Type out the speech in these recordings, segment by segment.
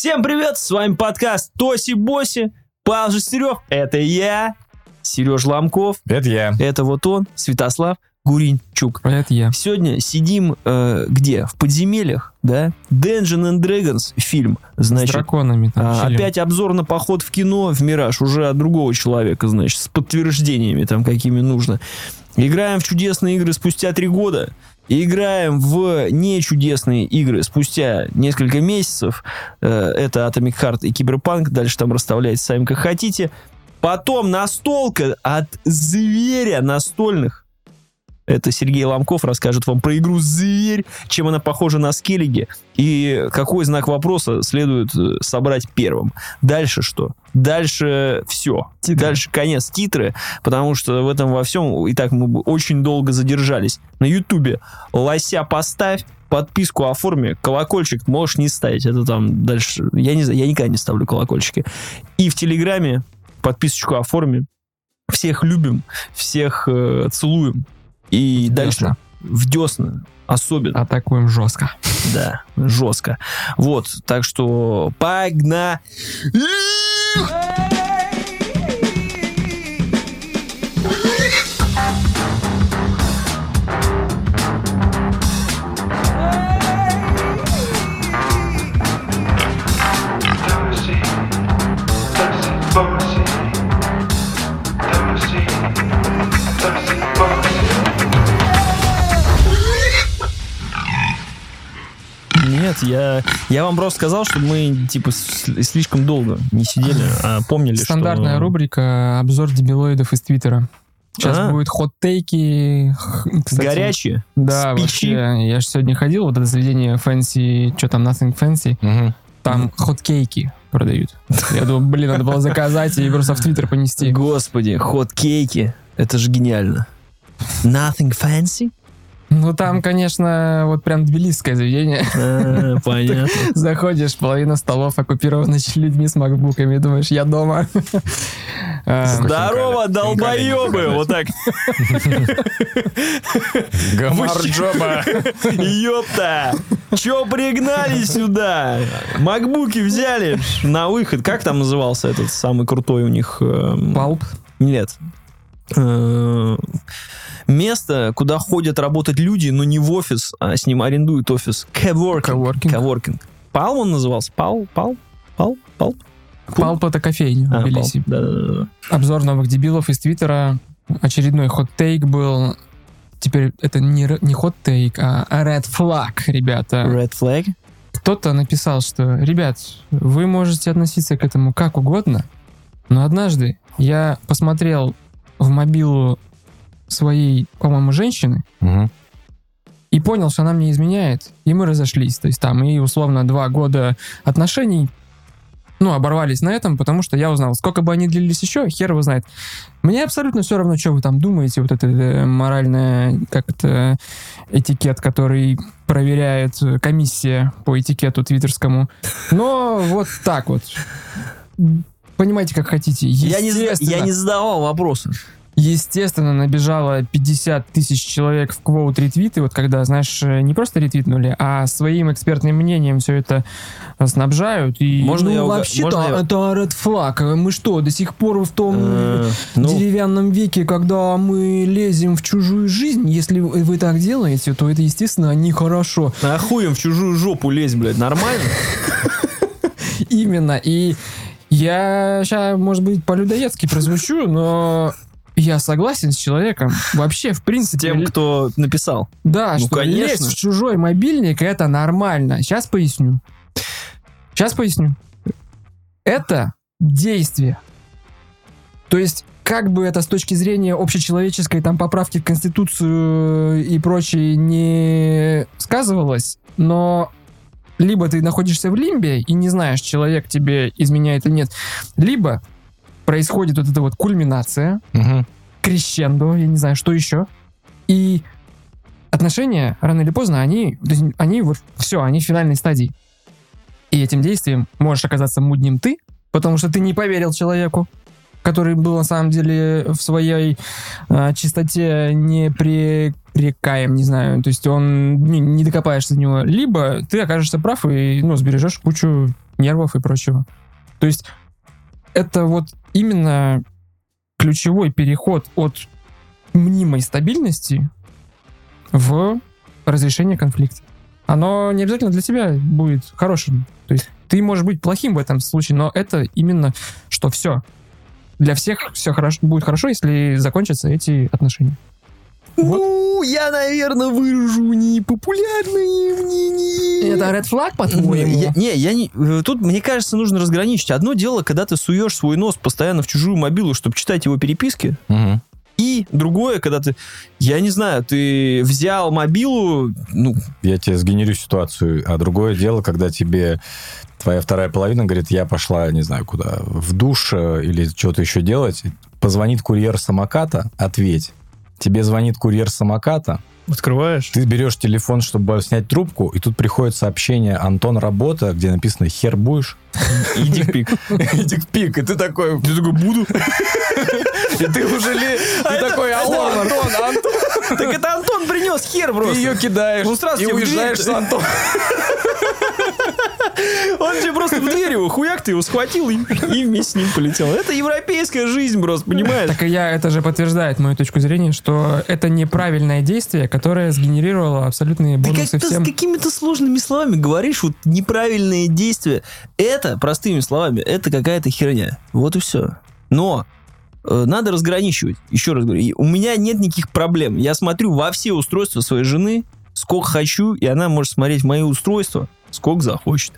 Всем привет, с вами подкаст Тоси Боси, Павел Жестерев, это я, Сереж Ломков, Это я. это вот он, Святослав Гуринчук. Это я. Сегодня сидим э, где? В подземельях, да? Dungeon and Dragons фильм, С значит. драконами там А, опять обзор на поход в кино в «Мираж» уже от другого человека, значит, с подтверждениями там, какими нужно. Играем в чудесные игры спустя три года. И играем в нечудесные игры спустя несколько месяцев. Э, Это Atomic Heart и Киберпанк. Дальше там расставляйте сами как хотите. Потом настолка от зверя настольных. Это Сергей Ломков расскажет вам про игру «Зверь», чем она похожа на скеллиги и какой знак вопроса следует э, собрать первым. Дальше что? Дальше все. Титры. Дальше конец титры, потому что в этом во всем и так мы бы очень долго задержались. На Ютубе лося поставь, подписку оформи, колокольчик можешь не ставить. Это там дальше... Я не знаю, я никогда не ставлю колокольчики. И в Телеграме подписочку оформи. Всех любим, всех э, целуем. И В дальше десна. в десна особенно. Атакуем жестко. Да, жестко. Вот, так что погнали! Нет, я, я вам просто сказал, что мы типа слишком долго не сидели, а помнили, Стандартная что... рубрика обзор дебилоидов из Твиттера. Сейчас А. будет хот-тейки. кстати, Горячие. Да, с печи. вообще. Я же сегодня ходил, вот это заведение Fancy, что там, Nothing Fancy, Мгм. там хот-кейки продают. Я думаю, блин, надо было заказать и просто в Твиттер понести. Господи, хот-кейки. Это же гениально. Nothing fancy? Ну, там, конечно, вот прям тбилисское заведение. А, Понятно. Заходишь, половина столов оккупирована людьми с макбуками, думаешь, я дома. А, Здорово, долбоебы! Вот так. Гамарджоба. Ёпта! Чё пригнали сюда? Макбуки взяли на выход. Как там назывался этот самый крутой у них? эм, Палп. Нет. Место, куда ходят работать люди, но не в офис, а с ним арендуют офис. Коворкинг. Коворкинг. Коворкинг. Пал он назывался? Пал? Пал? Пал? Пал? Палп это кофейня А, в Пал. Тбилиси. Да-да-да. Обзор новых дебилов из Твиттера. Очередной хот-тейк был. Теперь это не, не хот-тейк, а red flag, ребята. Red flag. Кто-то написал, что, ребят, вы можете относиться к этому как угодно, но однажды я посмотрел в мобилу своей, по-моему, женщины Мгм. и понял, что она мне изменяет, и мы разошлись. То есть там и условно два года отношений, ну, оборвались на этом, потому что я узнал, сколько бы они длились еще, хер его знает. Мне абсолютно все равно, что вы там думаете, вот это э, моральное, как это, этикет, который проверяет э, комиссия по этикету твиттерскому. Но вот так вот. Понимаете, как хотите. Я не, я не задавал вопросы. Естественно, набежало 50 тысяч человек в квоут ретвиты, вот когда, знаешь, э, не просто ретвитнули, а своим экспертным мнением все это э, снабжают. И, Можно ну, я вообще-то можно я- это red flag. Мы что, до сих пор в том Э, ну, деревянном веке, когда мы лезем в чужую жизнь, если вы вы так делаете, то это, естественно, нехорошо. а хуем в чужую жопу лезть, блядь, нормально? Именно. И я сейчас, может быть, по-людоедски прозвучу, но я согласен с человеком. Вообще, в принципе, тем, кто написал. Да, Ну, что конечно. лезть в чужой мобильник это нормально. Сейчас поясню. Сейчас поясню. Это действие. То есть, как бы это с точки зрения общечеловеческой там поправки в Конституцию и прочее не сказывалось, но либо ты находишься в лимбе и не знаешь, человек тебе изменяет или нет, либо происходит вот эта вот кульминация, Мгм. крещендо, я не знаю, что еще. И отношения, рано или поздно, они, они вот все, они в финальной стадии. И этим действием можешь оказаться мудним ты, потому что ты не поверил человеку, который был на самом деле в своей а, чистоте не прекаем, не знаю, то есть он не, не докопаешься до него. Либо ты окажешься прав и ну, сбережешь кучу нервов и прочего. То есть это вот именно ключевой переход от мнимой стабильности в разрешение конфликта. Оно не обязательно для тебя будет хорошим. То есть ты можешь быть плохим в этом случае, но это именно что все. Для всех все хорошо, будет хорошо, если закончатся эти отношения. Ну, я, наверное, выражу непопулярные мнения. Это red flag, Я- не, я не... э, Тут, мне кажется, нужно разграничить. Одно дело, когда ты суешь свой нос постоянно в чужую мобилу, чтобы читать его переписки, Мгм. и другое, когда ты, я не знаю, ты взял мобилу, ну, Я тебе сгенерю ситуацию. А другое дело, когда тебе твоя вторая половина говорит, я пошла, не знаю куда, в душ э, или что-то еще делать. Позвонит курьер самоката, ответь. Тебе звонит курьер самоката, открываешь. ты берешь телефон, чтобы снять трубку, и тут приходит сообщение «Антон, работа», где написано «Хер будешь?» И дикпик. И дикпик, и ты такой... Ты такой, буду. И ты уже ли... Ты такой, алло, Антон, Антон. Так это Антон принес хер Ты просто. ее кидаешь Ну, и здравствуйте, в уезжаешь с Антоном. Он тебе просто в дверь его, хуяк ты его схватил и, и вместе с ним полетел. Это европейская жизнь просто, понимаешь? Так и я, это же подтверждает мою точку зрения, что это неправильное действие, которое сгенерировало абсолютные Ты бонусы как-то с всем. какими-то сложными словами говоришь, вот неправильные действия. Это, простыми словами, это какая-то херня. Вот и все. Но э, надо разграничивать. Еще раз говорю, у меня нет никаких проблем. Я смотрю во все устройства своей жены, сколько хочу, и она может смотреть в мои устройства, сколько захочет.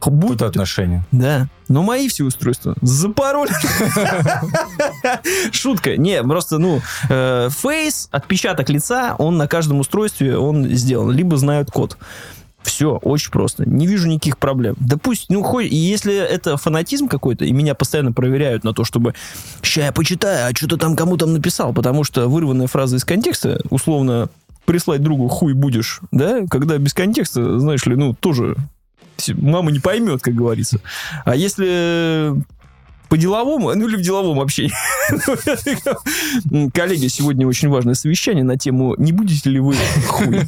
Будь Тут отношения. Да, но мои все устройства запаролены. Шутка. Не, просто, ну, э, фейс, отпечаток лица, он на каждом устройстве, он сделан. Либо знают код. Все, очень просто. Не вижу никаких проблем. Да пусть, ну, хоть, если это фанатизм какой-то, и меня постоянно проверяют на то, чтобы ща я почитаю, а что ты там кому там написал, потому что вырванная фраза из контекста, условно, прислать другу хуй будешь, да, когда без контекста, знаешь ли, ну, тоже мама не поймет, как говорится. А если по-деловому, ну или в деловом общении. Коллеги, сегодня очень важное совещание на тему «Не будете ли вы хуй?»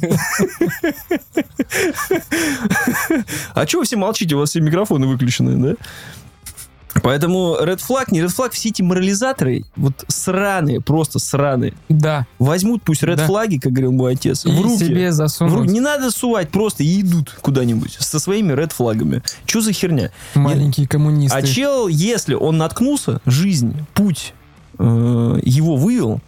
А чего вы все молчите? У вас все микрофоны выключены, да? Поэтому red flag, не red flag, все эти морализаторы, вот сраные, просто сраные, Да. возьмут пусть red Да. флаги, как говорил мой отец, И в руки. себе В руки. Не надо сувать, просто и идут куда-нибудь со своими ред флагами. Что за херня? маленькие коммунисты. А чел, если он наткнулся, жизнь, путь э, его вывел,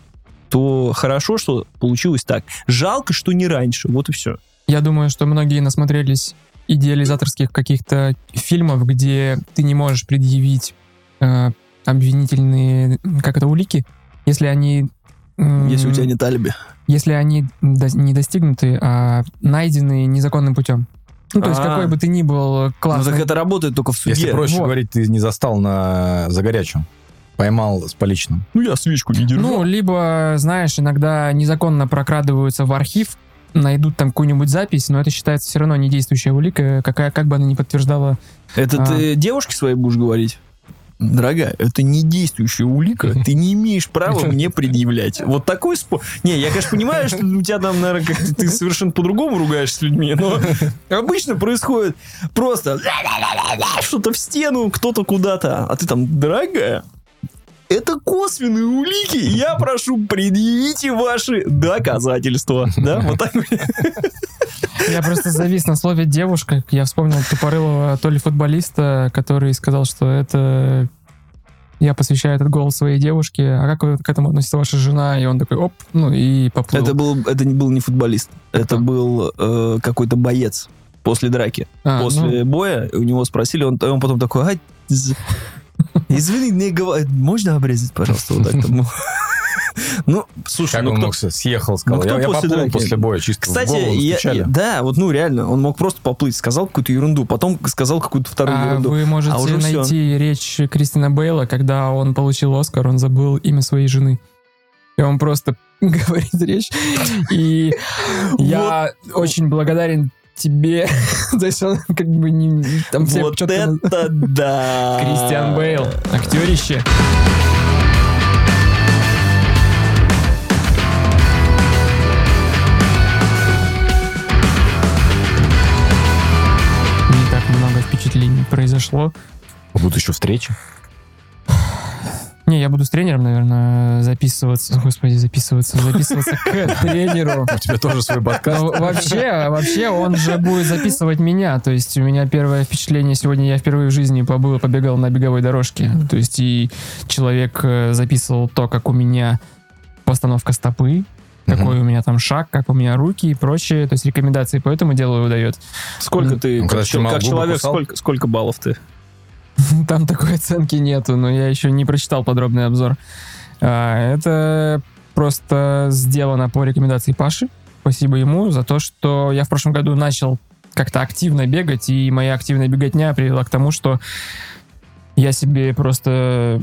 то хорошо, что получилось так. Жалко, что не раньше. Вот и все. Я думаю, что многие насмотрелись идеализаторских каких-то фильмов, где ты не можешь предъявить э, обвинительные, как это, улики, если они... м, Если у тебя нет алиби. Если они до- не достигнуты, а найдены незаконным путем. Ну, то есть А. какой бы ты ни был Ну классный... так это работает только в суде. Если проще Вот. говорить, ты не застал на загорячем. Поймал с поличным. Ну я свечку не держу. Ну, либо, знаешь, иногда незаконно прокрадываются в архив, найдут там какую-нибудь запись, но это считается все равно недействующая улика, какая, как бы она ни подтверждала. это а. ты девушке своей будешь говорить? Дорогая, это не действующая улика, ты не имеешь права мне предъявлять. Вот такой спор. Не, я, конечно, понимаю, что у тебя там, наверное, как ты совершенно по-другому ругаешься с людьми, но обычно происходит просто что-то в стену, кто-то куда-то, а ты там, дорогая, это косвенные улики, я прошу, предъявите ваши доказательства. Да, вот так. Я просто завис на слове девушка. Я вспомнил тупорылого то ли футболиста, который сказал, что это я посвящаю этот гол своей девушке, а как вы к этому относится ваша жена? И он такой, оп, ну и поплыл. Это был, это не был не футболист, это Кто? был э, какой-то боец после драки. А, после боя у него спросили, он, он потом такой, а, извини, не говори, можно обрезать, пожалуйста, вот так. Ну, слушай, Как ну он кто... мог с- съехал, сказал, ну, кто я, я после поплыл драки? после боя, чисто в Кстати, голову я- я- да, вот, ну, реально, он мог просто поплыть, сказал какую-то ерунду, потом сказал какую-то вторую А ерунду. вы можете А найти речь Кристина Бейла, когда он получил Оскар, он забыл имя своей жены. И он просто говорит речь. И я очень благодарен тебе. То есть он как бы не... Там все Вот это да! Кристиан Бейл, актерище. Не так много впечатлений. произошло. Будут еще встречи. Не, я буду с тренером, наверное, записываться. Господи, записываться, записываться к тренеру. У тебя тоже свой подкаст. Ну, Вообще, вообще, он же будет записывать меня. То есть у меня первое впечатление сегодня я впервые в жизни побыл, побегал на беговой дорожке. То есть и человек э, записывал то, как у меня постановка стопы, какой у меня там шаг, как у меня руки и прочее. То есть рекомендации по этому делу выдает. Сколько ты, Ну, как, как человек, кусал? сколько, сколько баллов ты? Там такой оценки нету, но я еще не прочитал подробный обзор. А, Это просто сделано по рекомендации Паши. Спасибо ему за то, что я в прошлом году начал как-то активно бегать, и моя активная беготня привела к тому, что я себе просто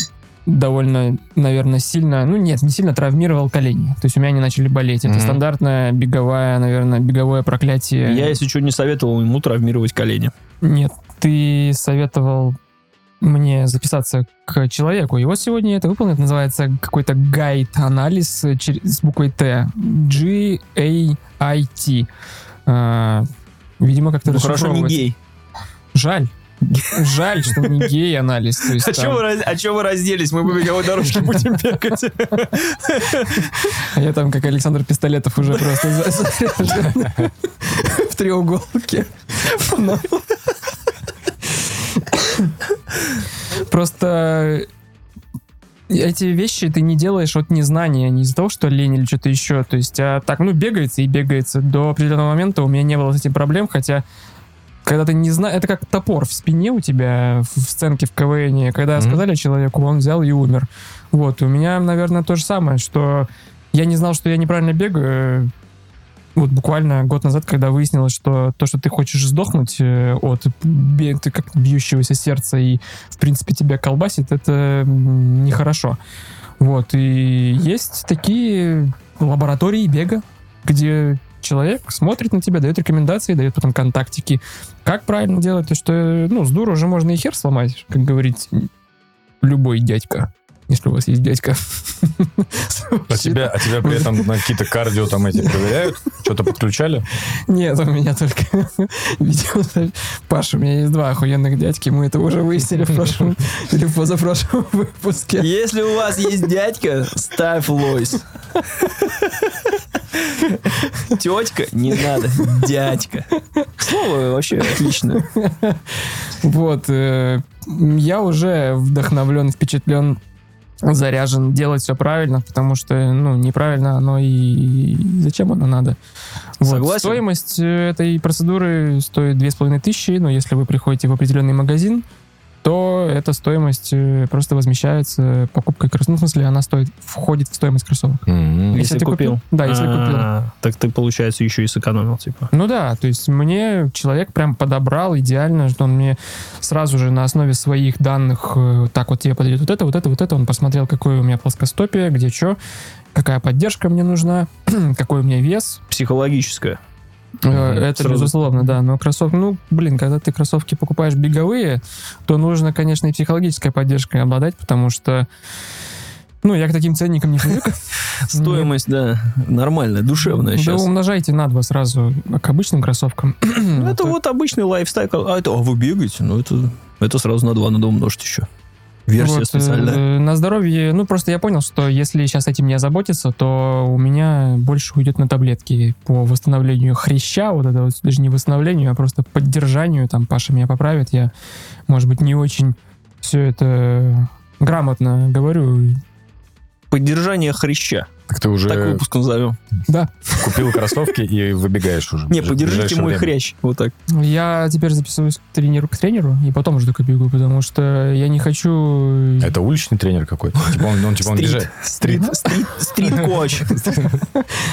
довольно, наверное, сильно, ну нет, не сильно травмировал колени. То есть у меня они начали болеть. Это Мгм. стандартное беговое, наверное, беговое проклятие. Я, если что, не советовал ему травмировать колени. Нет, ты советовал мне записаться к человеку. Вот сегодня это выполнил. Это называется какой-то гайд-анализ э, с буквой Т. G-A-I-T. А, Видимо, как-то Ну, хорошо, не гей. Жаль. Жаль, что не гей-анализ. А там- вы а чё вы разделись? Мы по беговой дорожке будем бегать. А я там, как Александр Пистолетов, уже просто в треуголке. Просто эти вещи ты не делаешь от незнания, не из-за того, что лень или что-то еще. То есть, а так, ну, бегается и бегается. До определенного момента у меня не было с этим проблем, хотя когда ты не знаешь, это как топор в спине у тебя в сценке в КВН. Когда Мгм. сказали человеку, он взял и умер. Вот, у меня, наверное, то же самое, что я не знал, что я неправильно бегаю. Вот буквально год назад, когда выяснилось, что то, что ты хочешь сдохнуть э, от ты как бьющегося сердца и, в принципе, тебя колбасит, это нехорошо. Вот, и есть такие лаборатории бега, где человек смотрит на тебя, дает рекомендации, дает потом контактики, как правильно делать, то что, ну, с дуру уже можно и хер сломать, как говорит любой дядька, если у вас есть дядька. А тебя, а тебя при этом на какие-то кардио там эти проверяют? Что-то подключали? Нет, у меня только видео. Паша, у меня есть два охуенных дядьки, мы это уже выяснили в прошлом или позапрошлом выпуске. Если у вас есть дядька, ставь лойс. Тетка, не надо, дядька. Слово вообще отлично. Вот, э, я уже вдохновлен, впечатлен, заряжен делать все правильно, потому что, ну, неправильно оно и зачем оно надо. Вот. Согласен. Стоимость э, этой процедуры стоит 2500, но если вы приходите в определенный магазин, то эта стоимость э, просто возмещается покупкой кроссовок. Ну, в смысле, она стоит, входит в стоимость кроссовок. М-м. Если ты купил? Да, если купил. А, Так ты, получается, еще и сэкономил, типа. Ну да, то есть мне человек прям подобрал идеально, что он мне сразу же на основе своих данных, э, так вот тебе подойдет вот это, вот это, вот это, он посмотрел, какое у меня плоскостопие, где что, какая поддержка мне нужна, какой у меня вес. Психологическое. Э. Это Сразу. безусловно, да. Но кроссовки, ну, блин, когда ты кроссовки покупаешь беговые, то нужно, конечно, и психологической поддержкой обладать, потому что ну, я к таким ценникам не привык. Стоимость, да, нормальная, душевная Да сейчас. умножайте на два сразу к обычным кроссовкам. Ну, это вот обычный лайфстайл. А, это, а вы бегаете? Ну, это, это сразу на два надо умножить еще. Версия Вот, специальная. э, На здоровье, ну просто я понял, что если сейчас этим не озаботиться, то у меня больше уйдет на таблетки по восстановлению хряща, вот это вот даже не восстановлению, а просто поддержанию, там Паша меня поправит, я, может быть, не очень все это грамотно говорю. Поддержание хряща. Так ты уже Так выпуск назовем. Да, купил кроссовки и выбегаешь уже. Не, ближайшее мой время. хрящ. Вот так. я теперь записываюсь к тренеру, к тренеру, и потом уже только бегу, потому что я не хочу... Это уличный тренер какой-то? Типа он, он, типа он Стрит. бежит. Стрит. Стрит. Стрит-коч.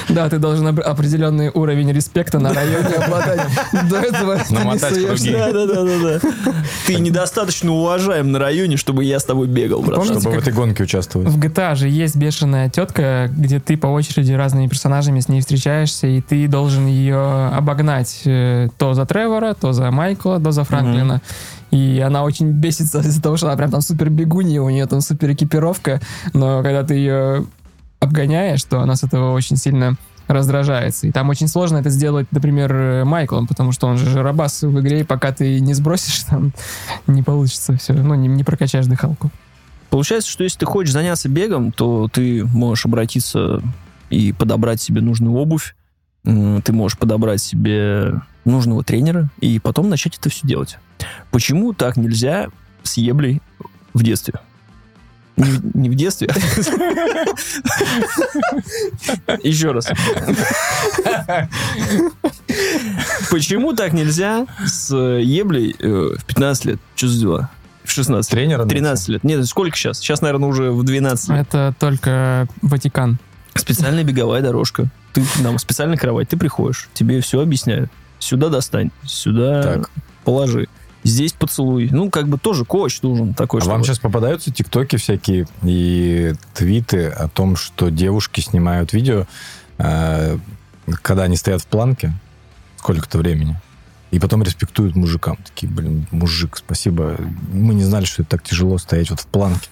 Да, ты должен определенный уровень респекта на районе обладать. До этого Намотать круги. Да, да, да, да, да. Ты недостаточно уважаем на районе, чтобы я с тобой бегал, брат. Чтобы в этой гонке участвовать. В GTA же есть бешеная тетка, где ты по очереди разными персонажами с ней встречаешься, и ты должен ее обогнать э, то за Тревора, то за Майкла, то за Франклина. И она очень бесится из-за того, что она прям там супер бегунья, у нее там супер экипировка, но когда ты ее обгоняешь, то она с этого очень сильно раздражается. И там очень сложно это сделать, например, Майклом, потому что он же жиробас в игре, и пока ты не сбросишь, там не получится все. Ну, не, не прокачаешь дыхалку. Получается, что если ты хочешь заняться бегом, то ты можешь обратиться и подобрать себе нужную обувь, ты можешь подобрать себе нужного тренера и потом начать это все делать. Почему так нельзя с еблей в детстве? Не, в- не в детстве. Еще раз. Почему так нельзя с еблей э, в 15 лет? Что за дела? В 16 лет. Тренера 13 лет. Нет, сколько сейчас? Сейчас, наверное, уже в 12 лет. Это только Ватикан. Специальная беговая дорожка. Ты там специальная кровать, ты приходишь, тебе все объясняют. Сюда достань, сюда Так. положи. Здесь поцелуй. Ну, как бы тоже коуч нужен такой. А вам чтобы- сейчас попадаются тиктоки всякие и твиты о том, что девушки снимают видео, э, когда они стоят в планке сколько-то времени, и потом респектуют мужикам. Такие, блин, мужик, спасибо. Мы не знали, что это так тяжело стоять вот в планке.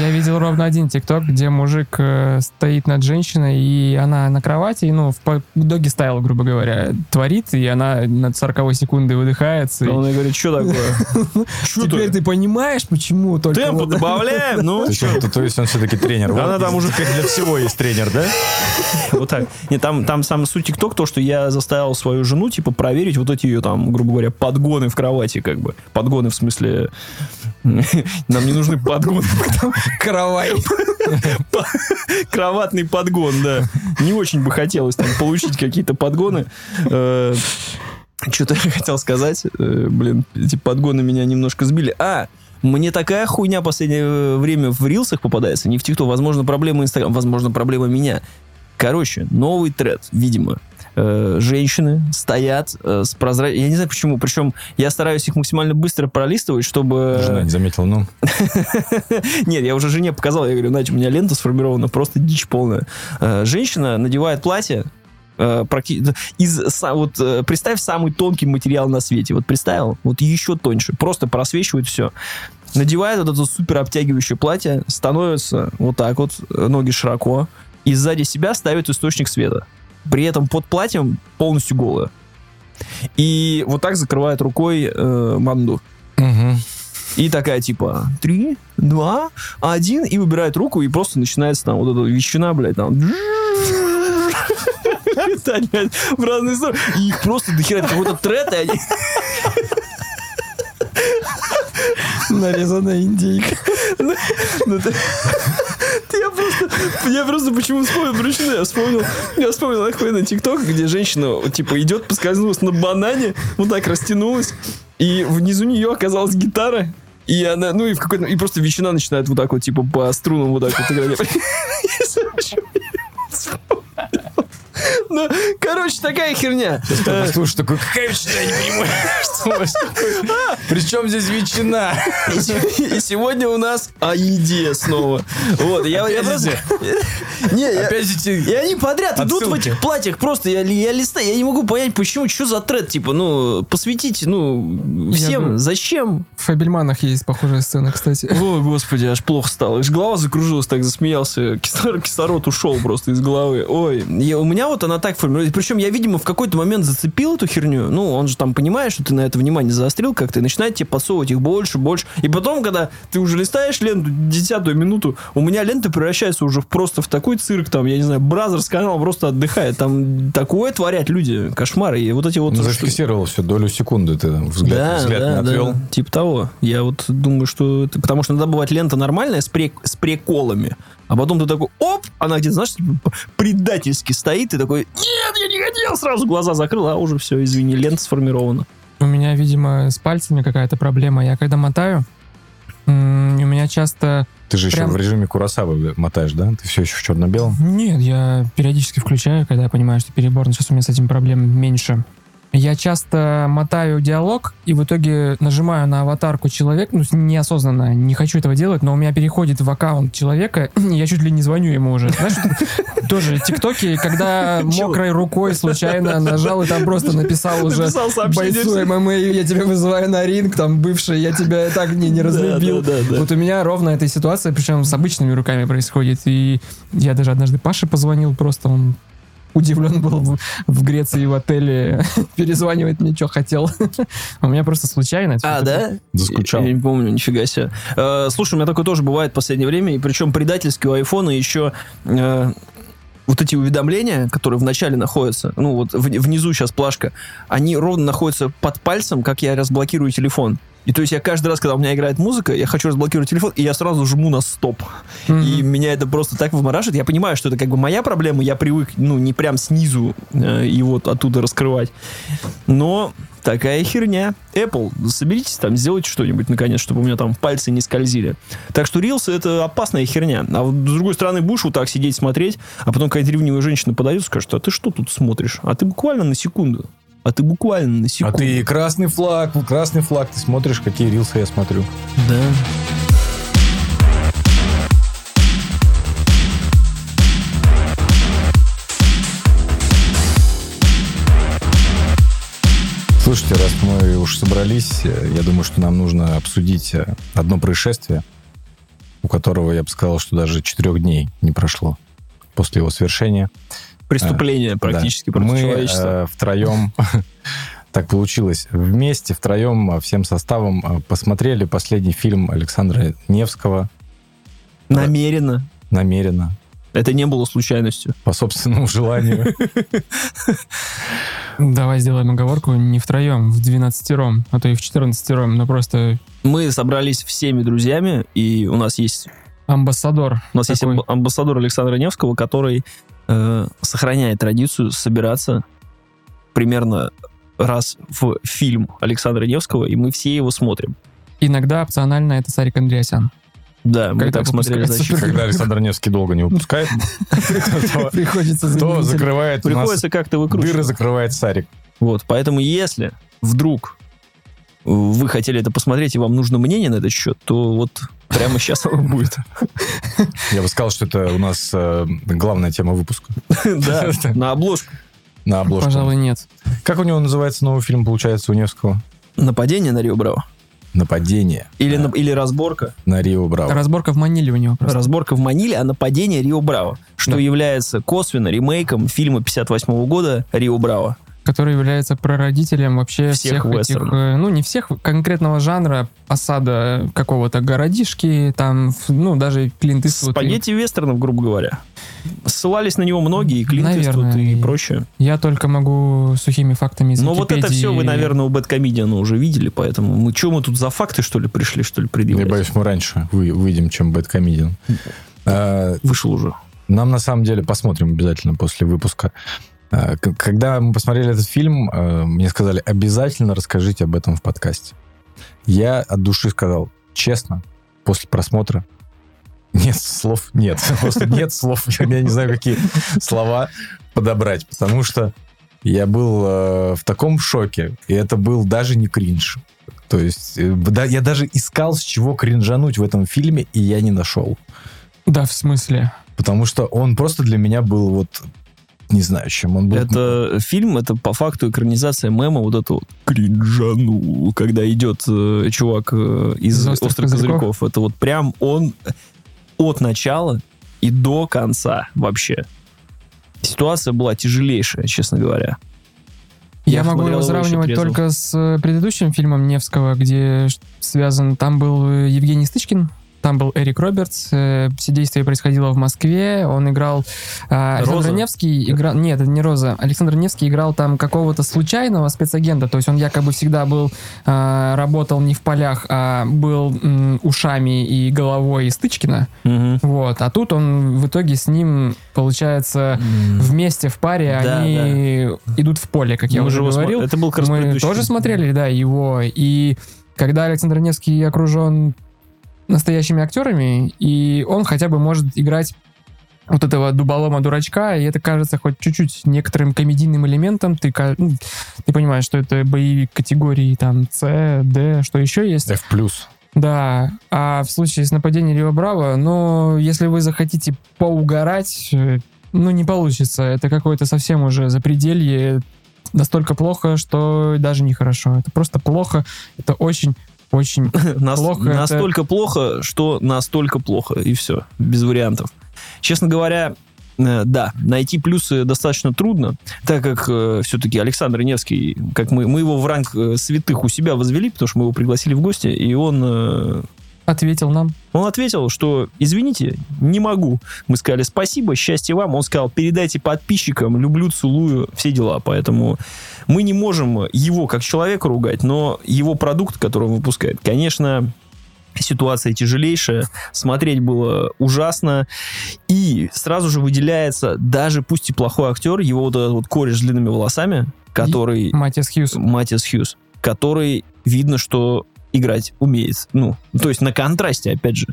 Я видел ровно один тикток, где мужик э, стоит над женщиной, и она на кровати, ну, в доги стайл, грубо говоря, творит, и она над 40 секундой выдыхается. и- Он и говорит, что такое? Теперь ты понимаешь, почему только... Темпу добавляем, ну, То есть, он, все-таки тренер. Она там уже- как для всего есть тренер, да? вот так. Нет, там, там сам суть ТикТок, то, что я заставил свою жену, типа, проверить вот эти ее там, грубо говоря, подгоны в кровати, как бы. Подгоны в смысле... Нам не нужны подгоны. Каравай. Кроватный подгон, да. Не очень бы хотелось там получить какие-то подгоны. Что-то я хотел сказать. Э, Блин, эти подгоны меня немножко сбили. А, мне такая хуйня в последнее время в рилсах попадается, не в ТикТок. Возможно, проблема Инстаграм, возможно, проблема меня. Короче, новый тренд, видимо. Э, Женщины стоят э, с прозрачными... Я не знаю почему. Причем я стараюсь их максимально быстро пролистывать, чтобы... Жена не заметила, ну. Нет, я уже жене показал, я говорю, Надя, у меня лента сформирована, просто дичь полная. Э, Женщина надевает платье, э, из, вот, представь самый тонкий материал на свете. Вот представил? Вот еще тоньше. Просто просвечивает все. Надевает вот это супер обтягивающее платье, становится вот так вот, ноги широко, и сзади себя ставит источник света. При этом под платьем полностью голая. И вот так закрывает рукой э, манду. И такая, типа, три, два, один, и выбирает руку, и просто начинается там вот эта ветчина, блядь, там... летать, блядь, в разные стороны. И их просто дохера какой-то трет, и они... Нарезанная индейка. Я просто, я просто почему вспомнил, причину, я вспомнил, я вспомнил охуенный тикток, где женщина, типа, идет, поскользнулась на банане, вот так растянулась, и внизу нее оказалась гитара, и она, ну и в какой-то, и просто ветчина начинает вот так вот, типа, по струнам вот так вот играть. Ну, короче, такая херня. Э, Слушай, такой, какая ветчина, я не понимаю. Что у вас такое? Причем здесь ветчина? И се- И сегодня у нас о еде снова. Вот, я, я просто... Не, я- Опять эти И они подряд идут в этих платьях. Просто я, я листаю, я не могу понять, почему, что за тред, типа, ну, посвятите, ну, всем, зачем? В Фабельманах есть похожая сцена, кстати. О, господи, аж плохо стало. Аж голова закружилась, так засмеялся. Кислород, кислород ушел просто из головы. Ой, я- у меня вот она так формируется. Причем я, видимо, в какой-то момент зацепил эту херню. Ну, он же там понимает, что ты на это внимание заострил как-то, и начинает тебе подсовывать их больше, больше. И потом, когда ты уже листаешь ленту, десятую минуту, у меня лента превращается уже просто в такой цирк, там, я не знаю, Brazzers канал просто отдыхает. Там такое творят люди, кошмары. И вот эти вот... Ну, зафиксировал все, долю секунды ты там взгляд, взгляд не отвел. Типа того. Я вот думаю, что... Потому что иногда бывает лента нормальная с, прек- с приколами. А потом ты такой, оп, она где-то, знаешь, предательски стоит, и такой, нет, я не хотел, сразу глаза закрыл, а уже все, извини, лента сформирована. У меня, видимо, с пальцами какая-то проблема. Я когда мотаю, у меня часто... Ты же еще Прям- в режиме Курасавы мотаешь, да? Ты все еще в черно-белом? Нет, я периодически включаю, когда я понимаю, что перебор. Но сейчас у меня с этим проблем меньше. Я часто мотаю диалог и в итоге нажимаю на аватарку человека, ну, неосознанно, не хочу этого делать, но у меня переходит в аккаунт человека, и я чуть ли не звоню ему уже. Знаешь, тоже тиктоки, когда мокрой рукой случайно нажал и там просто написал уже бойцу. ММА, я тебя вызываю на ринг, там, бывший, я тебя так не, не разлюбил. Вот у меня ровно эта ситуация, причем с обычными руками происходит. И я даже однажды Паше позвонил, просто он удивлен был в, в Греции в отеле, перезванивает мне, что хотел. У меня просто случайно. А, да? Заскучал. Я не помню, нифига себе. Э, слушай, у меня такое тоже бывает в последнее время, и причем предательски у айфона еще э, вот эти уведомления, которые в начале находятся, ну вот в- внизу сейчас плашка, они ровно находятся под пальцем, как я разблокирую телефон. И то есть я каждый раз, когда у меня играет музыка, я хочу разблокировать телефон, и я сразу жму на стоп. Мгм. И меня это просто так вымораживает. Я понимаю, что это как бы моя проблема, я привык, ну, не прям снизу э, его оттуда раскрывать. Но такая херня. Apple, соберитесь там, сделайте что-нибудь, наконец, чтобы у меня там пальцы не скользили. Так что Reels это опасная херня. А вот с другой стороны, будешь вот так сидеть, смотреть, а потом какая-то ревнивая женщина подойдет и скажет, а ты что тут смотришь? А ты буквально на секунду. А ты буквально на А секунду. ты красный флаг, красный флаг, ты смотришь, какие рилсы я смотрю. Да. Слушайте, раз мы уж собрались, э, я думаю, что нам нужно обсудить э, одно происшествие, у которого, я бы сказал, что даже четырех дней не прошло после его совершения. Преступление практически против Мы человечества. э, втроем, так получилось, вместе, втроем, э, всем составом э, посмотрели последний фильм Александра Невского Намеренно. намеренно, Это не было случайностью. по собственному желанию. Давай сделаем оговорку не втроем, в двенадцатером, а то и в четырнадцатером, но просто Мы собрались всеми друзьями, и у нас есть амбассадор. у нас есть такой. амб- амбассадор Александра Невского, который э, сохраняет традицию собираться примерно раз в фильм Александра Невского, и мы все его смотрим. Иногда опционально это Сарик Андреасян. Да, мы Когда так смотрели «Защиту». Когда Александр Невский долго не выпускает, Приходится то закрывает Приходится как-то выкручивать. дыры закрывает Сарик. Вот, поэтому если вдруг вы хотели это посмотреть, и вам нужно мнение на этот счет, то вот прямо сейчас оно будет. Я бы сказал, что это у нас э, главная тема выпуска Да, на обложку. на обложке. Пожалуй, нет. Как у него называется новый фильм, получается, у Невского? Нападение на Рио Браво. Нападение Или, Да. на- или разборка. на Рио Браво. Разборка в Маниле у него просто. Разборка в Маниле, а нападение Рио Браво. Что Да. является косвенно ремейком фильма 58 года Рио Браво. Который является прародителем вообще Всех всех, этих, э, ну не всех конкретного жанра, осада какого-то городишки, там, ну даже Клинт Иствуд. Спагетти вестернов, грубо говоря. Ссылались на него многие, и Клинт Наверное, Иствуд и и- прочее. Я только могу сухими фактами из Но вот это Википедии- все вы, наверное, у Бэткомедиана уже видели, поэтому мы что, мы тут за факты, что ли, пришли, что ли, Я предъявлять? боюсь, мы раньше вы- выйдем, чем Бэткомедиан. А, Вышел уже. Нам на самом деле посмотрим обязательно после выпуска. К- Когда мы посмотрели этот фильм, а, мне сказали, обязательно расскажите об этом в подкасте. Я от души сказал, честно, после просмотра нет слов, нет, просто нет слов, я не знаю, какие слова подобрать, потому что я был э, в таком шоке, и это был даже не кринж. То есть э, да, я даже искал, с чего кринжануть в этом фильме, и я не нашел. Да, в смысле. Потому что он просто для меня был вот не знаю, чем он был. Это фильм, это по факту экранизация мема вот этого кринжану, когда идет э, чувак э, из «Острых, «Острых козырьков». козырьков». Это вот прям он от начала и до конца вообще. Ситуация была тяжелейшая, честно говоря. Я, Я могу его сравнивать только с э, предыдущим фильмом Невского, где связан... Там был э, Евгений Стычкин, там был Эрик Робертс. э, Все действие происходило в Москве. Он играл... Александр Роза? Невский играл... Нет, это не Роза. Александр Невский играл там какого-то случайного спецагента. То есть он якобы всегда был... а, Работал не в полях, а был м, ушами и головой Стычкина. Мгм. Вот. А тут он в итоге с ним, получается, вместе в паре Да, они идут в поле, как я Мы уже говорил. смо- Это был Мы тоже смотрели, да, его. И когда Александр Невский окружен настоящими актерами, и он хотя бы может играть вот этого дуболома дурачка, и это кажется хоть чуть-чуть некоторым комедийным элементом. Ты, ну, ты понимаешь, что это боевик категории там С, Д, что еще есть. F+. Да, а в случае с нападением Рио Браво, ну, если вы захотите поугарать, э, ну, не получится. Это какое-то совсем уже запределье. Настолько плохо, что даже нехорошо. Это просто плохо. Это очень, очень... Нас- Плохо это- настолько плохо, что настолько плохо, и все, без вариантов. Честно говоря, э, да, найти плюсы достаточно трудно, так как все-таки Александр Невский, как мы, мы его в ранг э, святых у себя возвели, потому что мы его пригласили в гости, и он э, Ответил нам. Он ответил, что извините, не могу. Мы сказали спасибо, счастья вам. Он сказал, передайте подписчикам, люблю, целую, все дела. Поэтому мы не можем его как человека ругать, но его продукт, который он выпускает, конечно, ситуация тяжелейшая, смотреть было ужасно, и сразу же выделяется, даже пусть и плохой актер, его вот этот вот кореш с длинными волосами, который... Матис Хьюз. Матис Хьюз, который видно, что играть умеет. Ну, то есть на контрасте, опять же.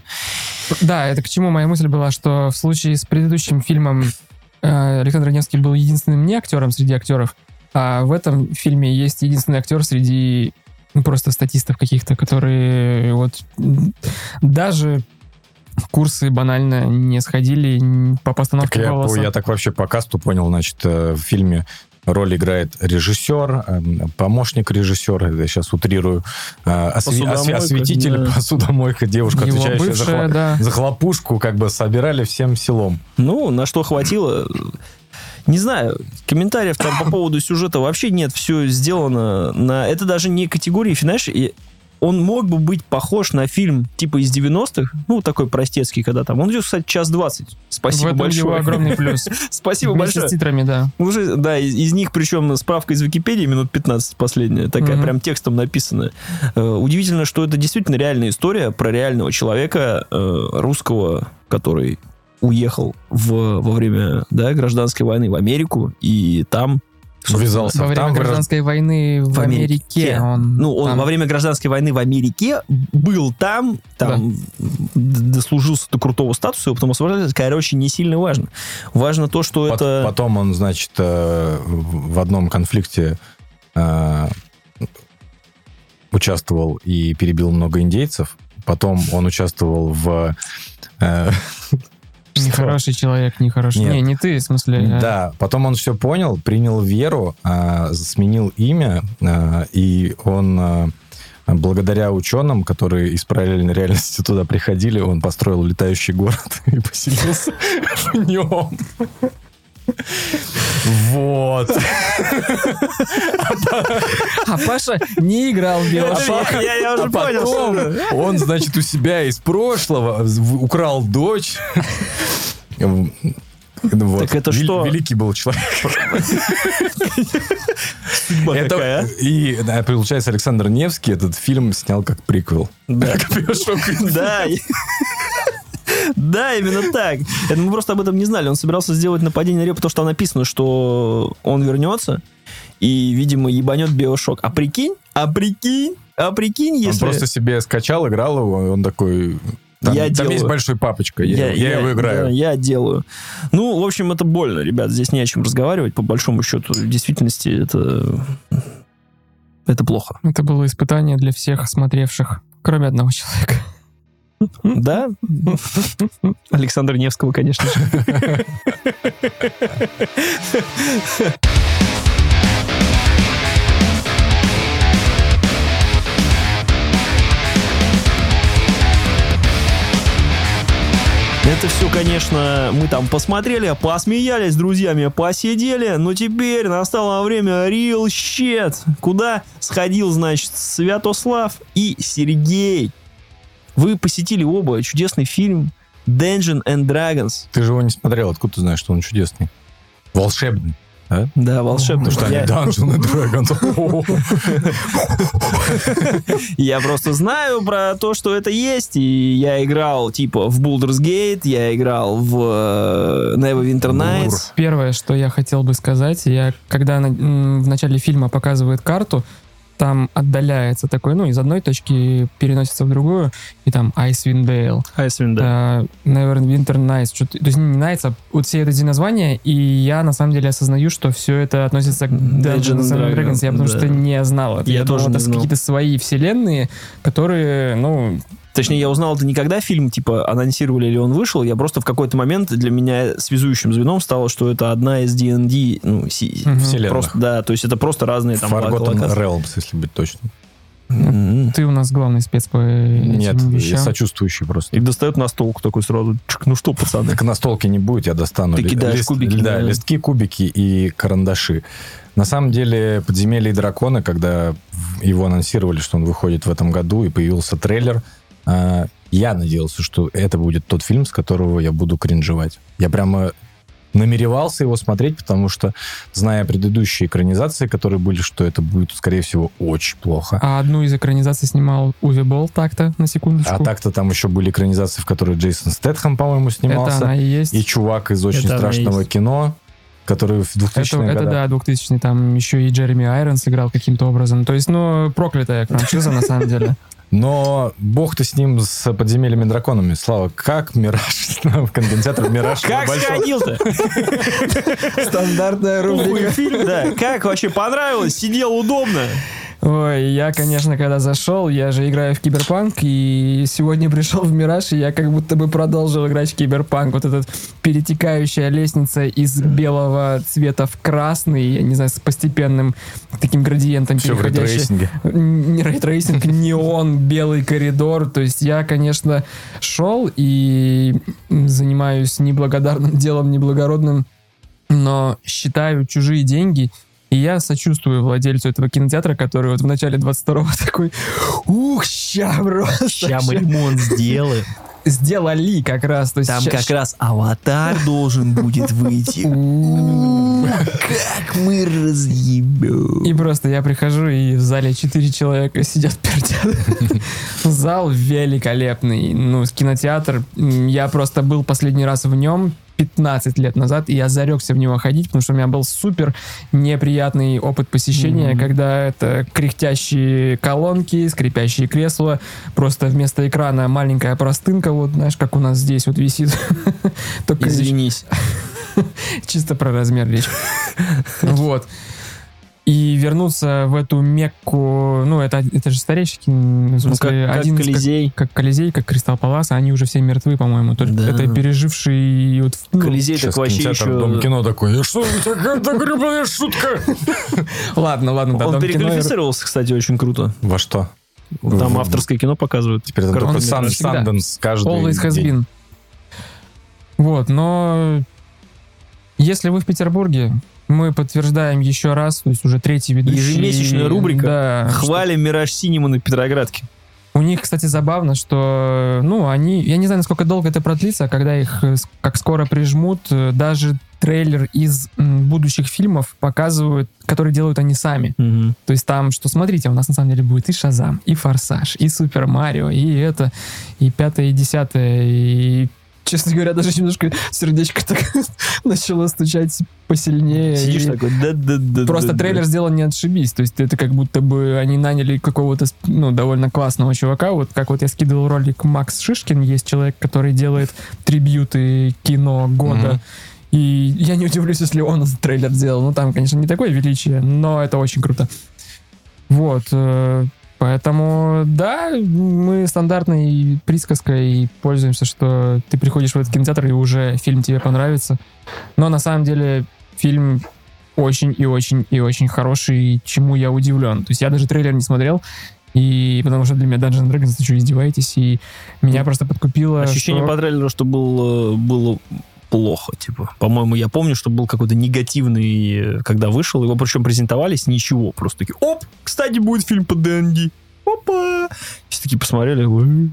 Да, это к чему моя мысль была, что в случае с предыдущим фильмом э, Александр Невский был единственным не актером среди актеров, а в этом фильме есть единственный актер среди ну, просто статистов каких-то, которые вот даже курсы банально не сходили по Так постановке я, голоса. я так вообще по касту понял, значит, э, в фильме роль играет режиссер, э, помощник режиссера, я сейчас утрирую, э, осве- Посудомойка, осве- осветитель, да. посудомойка, девушка, Его отвечающая за, бывшая, хла- да. за хлопушку, как бы собирали всем селом. Ну, на что хватило. Не знаю, комментариев там по поводу сюжета вообще нет. Все сделано на... Это даже не категории, знаешь, и он мог бы быть похож на фильм типа из 90-х, ну, такой простецкий, когда там. Он идет, кстати, час 20. В Спасибо этом большое. его огромный плюс. Спасибо Вместе большое. с титрами, да. Уже, да, из, из них, причем справка из Википедии, минут 15 последняя, такая Мгм. прям текстом написанная. Э, удивительно, что это действительно реальная история про реального человека, э, русского, который уехал в, во время да, гражданской войны в Америку, и там... Ввязался Во время там, гражданской войны в, В Америке. Америке. он Ну, он там- во время гражданской войны в Америке был там, там д- дослужился до крутого статуса, и потом освобождался. Короче, не сильно важно. Важно то, что Пот- это... Потом он, значит, э, в одном конфликте э, участвовал и перебил много индейцев. Потом он участвовал в... Нехороший человек, нехороший. Нет. Не, не ты, в смысле. а- Да, потом он все понял, принял веру, а, сменил имя, а, и он а, благодаря ученым, которые из параллельной реальности туда приходили, он построил летающий город и поселился в нем. Вот. А Паша не играл в Биошок. Я, я уже А понял, он, значит, у себя из прошлого украл дочь. Вот. Так это Вел- что? Великий был человек. Судьба Это- какая, а? И, да, получается, Александр Невский этот фильм снял как приквел. Да. Да. Да, именно так. Это мы просто об этом не знали. Он собирался сделать нападение на Рио, потому что там написано, что он вернется и, видимо, ебанет Биошок. А прикинь, а прикинь, а прикинь, Он если... просто себе скачал, играл его, и он такой... Там, Я там делаю. есть большой папочка, я, я его играю. да, я делаю. Ну, в общем, это больно, ребят. Здесь не о чем разговаривать. По большому счету, в действительности, это... Это плохо. Это было испытание для всех смотревших, кроме одного человека. Да? Александра Невского, конечно же. Это все, конечно, мы там посмотрели, посмеялись с друзьями, посидели, но теперь настало время real shit. Куда сходил, значит, Святослав и Сергей? Вы посетили оба чудесный фильм Dungeon and Dragons. Ты же его не смотрел, откуда ты знаешь, что он чудесный? Волшебный. а? Да, волшебный. Потому что они Я- Dungeon and Dragons. Я просто знаю про то, что это есть, и я играл типа в Baldur's Gate, я играл в э, Neverwinter Nights. Первое, что я хотел бы сказать, я когда в начале фильма показывает карту, там отдаляется такой, ну, из одной точки переносится в другую, и там Icewind Dale, Icewind, да. э, Neverwinter Nights, что-то, то есть не Nights, а вот все эти названия, и я на самом деле осознаю, что все это относится к Dungeons and Dragons, я потому да. что не знал это. Я думал, тоже не это знал. какие-то свои вселенные, которые, ну, Точнее, я узнал это не когда фильм, типа, анонсировали или он вышел, я просто в какой-то момент для меня связующим звеном стало, что это одна из D&D, ну, си-. Вселенных. просто, да, то есть это просто разные там Forgotten. Realms, если быть точным. Ты у нас главный спец по этим Нет, я вещам. сочувствующий просто. И достает настолку такой сразу. Чик, ну что, пацаны? Так настолки не будет, я достану. Ты ли- кидаешь кубики, Да, да. листки, кубики и карандаши. На самом деле, «Подземелье и драконы», когда его анонсировали, что он выходит в этом году, и появился трейлер, я надеялся, что это будет тот фильм, с которого я буду кринжевать. Я прямо намеревался его смотреть, потому что, зная предыдущие экранизации, которые были, что это будет, скорее всего, очень плохо. А одну из экранизаций снимал Уви Болл так-то, на секундочку. А так-то там еще были экранизации, в которых Джейсон Стэтхэм, по-моему, Это снимался. она и есть. И чувак из очень Это страшного кино, который в 2000-х Это, это годах. да, 2000 там еще и Джереми Айронс играл каким-то образом. То есть, ну, проклятая франшиза на самом деле. Но бог-то с ним, с подземельями драконами. Слава, как Мираж, кинотеатр Мираж. Как большой- сходил-то? Стандартная фильм, да. Как вообще понравилось? Сидел удобно. Ой, я, конечно, когда зашел, я же играю в Киберпанк, и сегодня пришел в Мираж, и я как будто бы продолжил играть в Киберпанк. Вот эта перетекающая лестница из белого цвета в красный, я не знаю, с постепенным таким градиентом Все в переходящий. ray tracing е. не ray tracing, неон, белый коридор. То есть я, конечно, шел и занимаюсь неблагодарным делом, неблагородным, но считаю чужие деньги, и я сочувствую владельцу этого кинотеатра, который вот в начале 22-го такой, ух, ща просто. Сейчас мы ща». ремонт сделаем. Сделали как раз. То есть Там ща- как раз аватар должен будет выйти. Как мы разъебем. И просто я прихожу, и в зале четыре человека сидят пердят. Зал великолепный. Ну, кинотеатр. Я просто был последний раз в нем 15 лет назад, и я зарекся в него ходить, потому что у меня был супер неприятный опыт посещения, Мгм. когда это кряхтящие колонки, скрипящие кресла, просто вместо экрана маленькая простынка, вот, знаешь, как у нас здесь вот висит. Только Извинись. Чисто про размер речь. Вот. И вернуться в эту Мекку, ну, это, это же в Ну, смысле, как, как один из- как- Колизей. как, Колизей, как Кристалл Палас, они уже все мертвы, по-моему. Только Да. это переживший вот, ну, Колизей так Сейчас вообще кинотеатр Дом еще... кино такой. «И Что это гребаная шутка? Ладно, ладно, да, Он переквалифицировался, кстати, очень круто. Во что? Там авторское кино показывают. Теперь там только. Санденс каждый Always has been. Вот, но если вы в Петербурге, мы подтверждаем еще раз, то есть уже третий ведущий. Ежемесячная рубрика. Да, что- Хвалим Мираж Синема на Петроградке. У них, кстати, забавно, что, ну, они, я не знаю, насколько долго это продлится, когда их э, как скоро прижмут, э, даже трейлер из м, будущих фильмов показывают, которые делают они сами. То есть там, что смотрите, у нас на самом деле будет и Шазам, и Форсаж, и Супер Марио, и это, и пятое, и десятое, и честно говоря, даже немножко сердечко так начало стучать посильнее. Сидишь такой, да-да-да. Просто трейлер сделан не отшибись. То есть это как будто бы они наняли какого-то ну, довольно классного чувака. Вот как вот я скидывал ролик Макс Шишкин, есть человек, который делает трибьюты кино года. И я не удивлюсь, если он этот трейлер сделал. Ну, там, конечно, не такое величие, но это очень круто. Вот. Поэтому, да, мы стандартной присказкой пользуемся, что ты приходишь в этот кинотеатр, и уже фильм тебе понравится. Но на самом деле фильм очень и очень и очень хороший, чему я удивлен. То есть я даже трейлер не смотрел, и потому что для меня Dungeons and Dragons, вы что, издеваетесь? И меня просто подкупило... Ощущение что- по трейлеру, что был, э, было плохо, типа. По-моему, я помню, что был какой-то негативный, когда вышел, его причем презентовали с ничего. Просто такие, оп, кстати, будет фильм по Дэнди. Опа! Все такие посмотрели. Ну,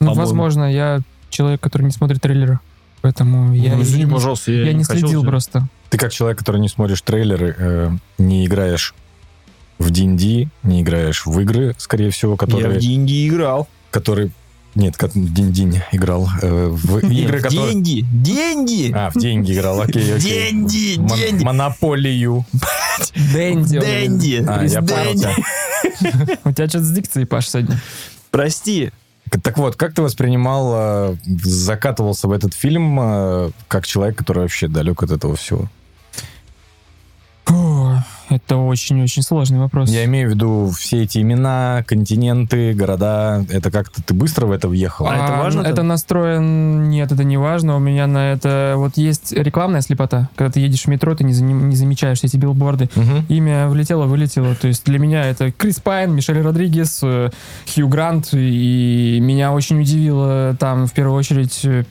возможно, я человек, который не смотрит трейлеры, поэтому я, Ну, извини, не- пожалуйста, я не хотел следил тебя- просто. Ты как человек, который не смотришь трейлеры, э, не играешь в D&D, не играешь в игры, скорее всего, Я в которые... деньги играл. которые нет, как в D&D играл. э, в Нет, игры, в которые... деньги, деньги, А, в деньги играл, окей, окей. деньги, Мон- деньги. Монополию. Дэнди. Дэнди. А, я понял. У тебя что-то с дикцией, Паш, сегодня. Прости. Так вот, как ты воспринимал, э, закатывался в этот фильм э, как человек, который вообще далек от этого всего? Это очень-очень сложный вопрос. Я имею в виду все эти имена, континенты, города. Это как-то ты быстро в это въехал? А это важно-то? Это настроен... Нет, это не важно. У меня на это... Вот есть рекламная слепота. Когда ты едешь в метро, ты не, за- не замечаешь эти билборды. Мгм. Имя влетело, вылетело. То есть для меня это Крис Пайн, Мишель Родригес, э, Хью Грант. И меня очень удивило там в первую очередь э,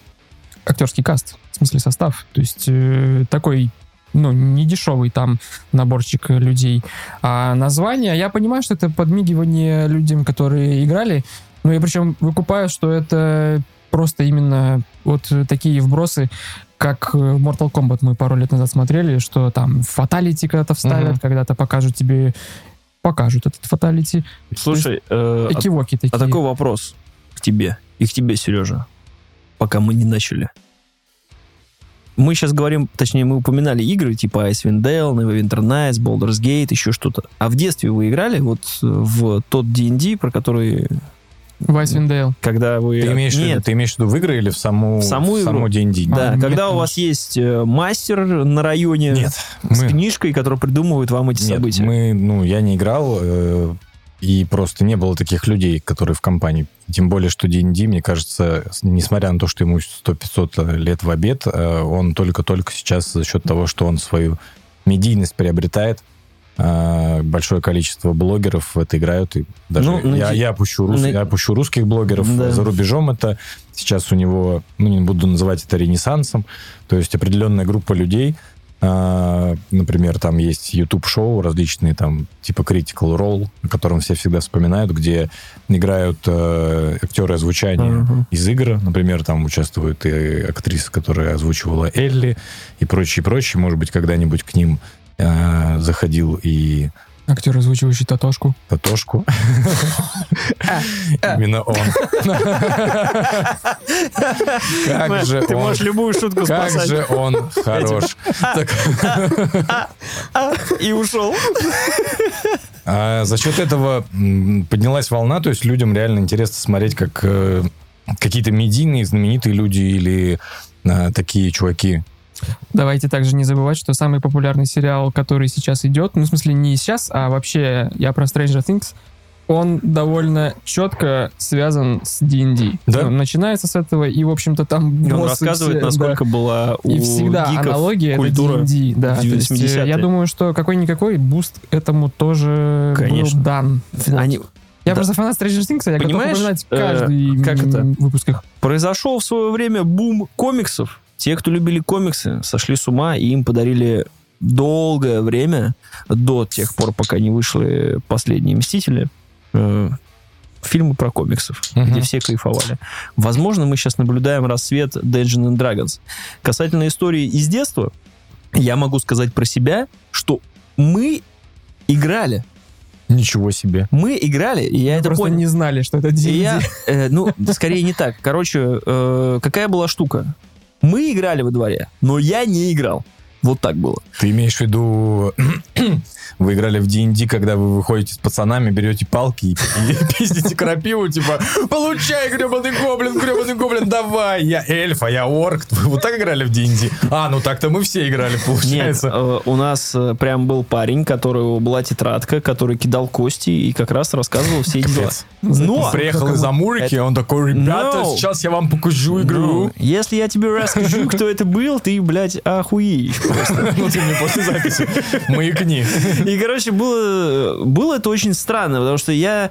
актерский каст. В смысле состав. То есть э, такой ну, не дешевый там наборчик людей. А название, я понимаю, что это подмигивание людям, которые играли, но я причем выкупаю, что это просто именно вот такие вбросы, как э, Mortal Kombat мы пару лет назад смотрели, что там фаталити когда-то вставят, Мгм. когда-то покажут тебе, покажут этот фаталити. Слушай, э, а- Экивоки такие. а такой вопрос к тебе и к тебе, Сережа, пока мы не начали. Мы сейчас говорим, точнее, мы упоминали игры типа Icewind Dale, Neverwinter Nights, Baldur's Gate, еще что-то. А в детстве вы играли вот в тот D&D, про который, Вайсвиндейл. когда вы... Ты имеешь, в виду- Нет, ты имеешь в виду в игры или в саму, В саму игру. D&D? да, А, нет, когда у конечно. вас есть э, мастер на районе Нет. с Мы, книжкой, который придумывает вам эти нет, события. мы, ну, я не играл, э, и просто не было таких людей, которые в компании. Тем более, что D&D, мне кажется, несмотря на то, что ему 100-500 лет в обед, э, он только-только сейчас за счет того, что он свою медийность приобретает, э, большое количество блогеров в это играют. И даже Ну, на я, ди- я, опущу рус- на- я опущу русских блогеров. Да. За рубежом это сейчас у него, ну, не буду называть это ренессансом, то есть определенная группа людей, например, там есть YouTube-шоу различные, там, типа Critical Role, о котором все всегда вспоминают, где играют э, актеры озвучания Мгм. из игр. Например, там участвует и актриса, которая озвучивала Элли и прочее, прочее. Может быть, когда-нибудь к ним э, заходил и Актер, озвучивающий Татошку. Татошку. Именно он. Как же Ты он можешь любую шутку как спасать. же он хорош. Так, И ушел. а за счет этого поднялась волна, то есть людям реально интересно смотреть, как э, какие-то медийные, знаменитые люди или а, такие чуваки. Давайте также не забывать, что самый популярный сериал, который сейчас идет, ну, в смысле, не сейчас, а вообще я про Stranger Things, он довольно четко связан с D&D. Да? Ну, начинается с этого, и, в общем-то, там И Он рассказывает, все, насколько была да. у И всегда гиков аналогия культура. это D&D, да. в То есть, э, 80-е. я думаю, что какой-никакой boost этому тоже Конечно. был дан. Вот. Они... Я да. просто фанат Stranger Things, я готов Понимаешь, упоминать э, каждый как м, это? выпусках. Произошел в свое время бум комиксов. Те, кто любили комиксы, сошли с ума, и им подарили долгое время, до тех пор, пока не вышли последние «Мстители», э, фильмы про комиксов, Мгм. где все кайфовали. Возможно, мы сейчас наблюдаем рассвет Dungeons and Dragons. Касательно истории из детства, я могу сказать про себя, что мы играли. Ничего себе. Мы играли, и я Мы это просто понял. не знали, что это D&D. я, э, ну, скорее не так. Короче, э, какая была штука? Мы играли во дворе, но я не играл. Вот так было. Ты имеешь в виду, вы играли в D&D, когда вы выходите с пацанами, берете палки и, и пиздите крапиву, типа, получай, гребаный гоблин, гребаный гоблин, давай, я эльф, а я орк. Вы вот так играли в D&D? А, ну так-то мы все играли, Нет, получается. э, у нас э, прям был парень, которого была тетрадка, который кидал кости и как раз рассказывал все эти дела. Но, Приехал из Амурики, он такой, ребята, No. сейчас я вам покажу игру. но, если я тебе расскажу, кто это был, ты, блядь, охуеешь просто. Ну ты мне после записи маякни. И, короче, было, было это очень странно, потому что я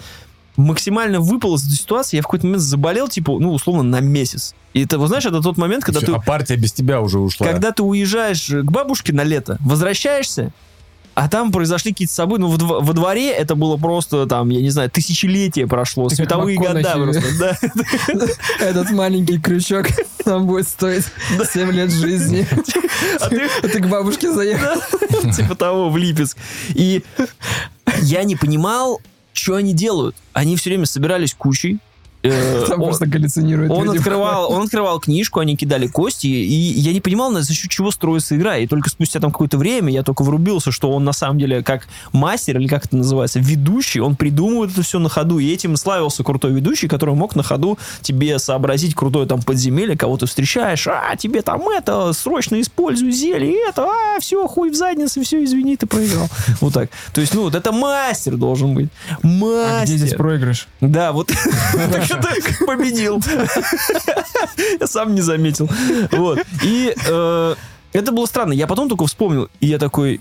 максимально выпал из этой ситуации, я в какой-то момент заболел, типа, ну, условно, на месяц. И это, вот знаешь, это тот момент, когда ты А партия без тебя уже ушла. Когда ты уезжаешь к бабушке на лето, возвращаешься, а там произошли какие-то события. Ну, во, во дворе это было просто, там, я не знаю, тысячелетие прошло, световые года просто. Да. Этот маленький крючок нам будет стоить 7 лет жизни. А ты, А ты к бабушке заехал. типа того, в Липецк. И я не понимал, что они делают. Они все время собирались кучей, Там он- просто галлюцинирует. он люди. открывал, он открывал книжку, они кидали кости, и я не понимал, за счет чего строится игра. И только спустя там какое-то время я только врубился, что он на самом деле как мастер, или как это называется, ведущий, он придумывает это все на ходу. И этим славился крутой ведущий, который мог на ходу тебе сообразить крутое там подземелье, кого ты встречаешь, а, тебе там это, срочно используй зелье, это, а, все, хуй в задницу, все, извини, ты проиграл. Вот так. То есть, ну, вот это мастер должен быть. Мастер. А где здесь проигрыш? Да, вот это победил. Я сам не заметил. Вот. И э, это было странно. Я потом только вспомнил, и я такой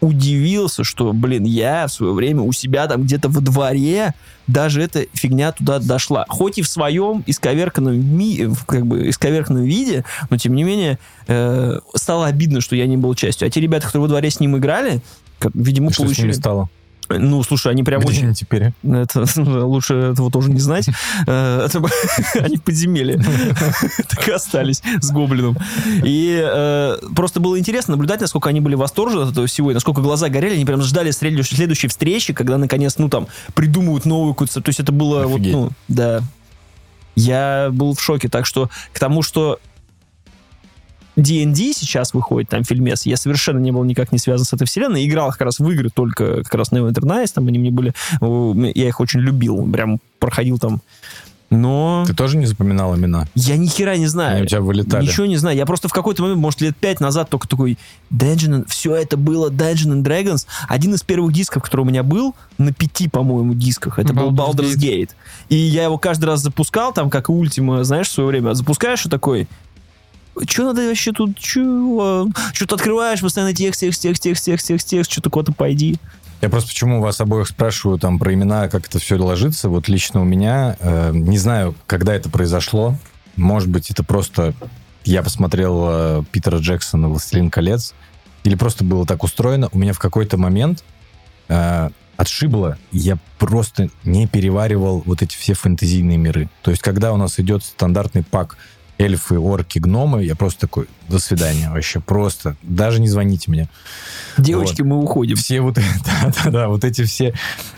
удивился, что, блин, я в свое время у себя там где-то во дворе даже эта фигня туда дошла. Хоть и в своем исковерканном, ми- в, как бы, исковерканном виде, но тем не менее э, стало обидно, что я не был частью. А те ребята, которые во дворе с ним играли, как, видимо, И Что с получили... ними стало? Ну, слушай, они прям Где очень... они теперь? Это лучше этого тоже не знать. Э, Они в подземелье. Так и остались с гоблином. И э, просто было интересно наблюдать, насколько они были восторжены от этого всего, и насколько глаза горели. Они прям ждали следующей встречи, когда наконец, ну там, придумывают новую какую-то... То есть это было вот, ну, да. Я был в шоке. Так что к тому, что D&D сейчас выходит, там фильмец, я совершенно не был никак не связан с этой вселенной, играл как раз в игры только как раз Neverwinter Nights, там они мне были, я их очень любил, прям проходил там, но Ты тоже не запоминал имена? я ни хера не знаю. Они у тебя вылетали. Ничего не знаю. Я просто в какой-то момент, может, лет пять назад только такой Dungeon, and- все это было Dungeon and Dragons. Один из первых дисков, который у меня был, на пяти, по-моему, дисках, это был Baldur's Baldur's Gate. И я его каждый раз запускал, там, как и Ultima, знаешь, в свое время. Запускаешь и такой, что надо вообще тут, что? Что-то открываешь, постоянно текст, текст, текст, текст, текст, текст, текст, что-то куда-то пойди. Я просто почему вас обоих спрашиваю там про имена, как это все ложится. Вот лично у меня, э, не знаю, когда это произошло. Может быть, это просто я посмотрел э, Питера Джексона «Властелин колец», или просто было так устроено. У меня в какой-то момент э, отшибло, я просто не переваривал вот эти все фэнтезийные миры. То есть, когда у нас идет стандартный пак эльфы, орки, гномы, я просто такой, до свидания, вообще просто, даже не звоните мне. Девочки, мы уходим. Все вот, да, да, да, вот эти все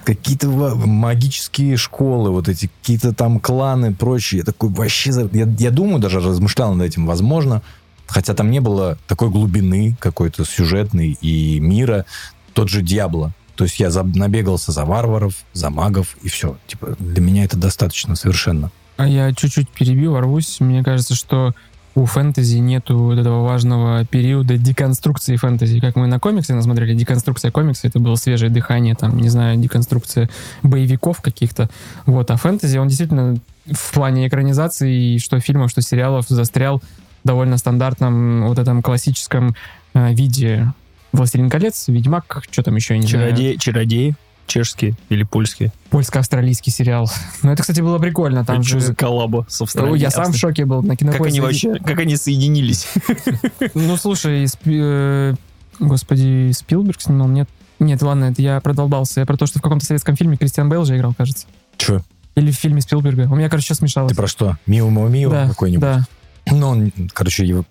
какие-то магические школы, вот эти какие-то там кланы, прочее. Я такой вообще, я, я думаю, даже размышлял над этим, возможно, хотя там не было такой глубины какой-то сюжетной и мира, тот же Диабло. То есть я за- набегался за варваров, за магов, и все. Типа, для меня это достаточно совершенно. А я чуть-чуть перебью, ворвусь. Мне кажется, что у фэнтези нету вот этого важного периода деконструкции фэнтези. Как мы на комиксы насмотрели, деконструкция комикса, это было свежее дыхание, там, не знаю, деконструкция боевиков каких-то. Вот, а фэнтези, он действительно в плане экранизации, что фильмов, что сериалов, застрял довольно стандартном вот этом классическом э, виде. «Властелин колец», «Ведьмак», что там еще, я не знаю. Чародеи, чешские или польские. Польско-австралийский сериал. Ну, это, кстати, было прикольно. Там Это что же- за коллаба с Австралией? Я сам в шоке был на Как они кинопоиске. вообще, как они соединились? Ну, слушай, э, господи, Спилберг снимал? Нет, нет, ладно, это я продолбался. Я про то, что в каком-то советском фильме Кристиан Бейл же играл, кажется. Че? Или в фильме Спилберга. У меня, короче, сейчас смешалось. Ты про что? Мио Мио да, какой-нибудь? да. Ну, он, короче, его-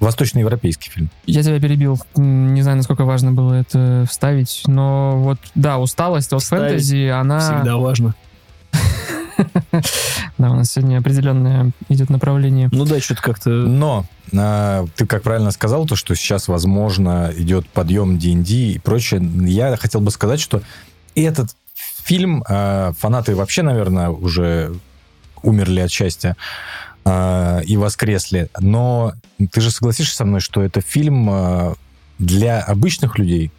восточноевропейский фильм. Я тебя перебил. Не знаю, насколько важно было это вставить, но вот, да, усталость от Вставить фэнтези, она... Всегда важно. Да, у нас сегодня определенное идет направление. Ну да, что-то как-то... Но а, ты как правильно сказал, то, что сейчас, возможно, идет подъем D&D и прочее. Я хотел бы сказать, что этот фильм, а, фанаты вообще, наверное, уже умерли от счастья а, и воскресли. Но ты же согласишься со мной, что это фильм а, для обычных людей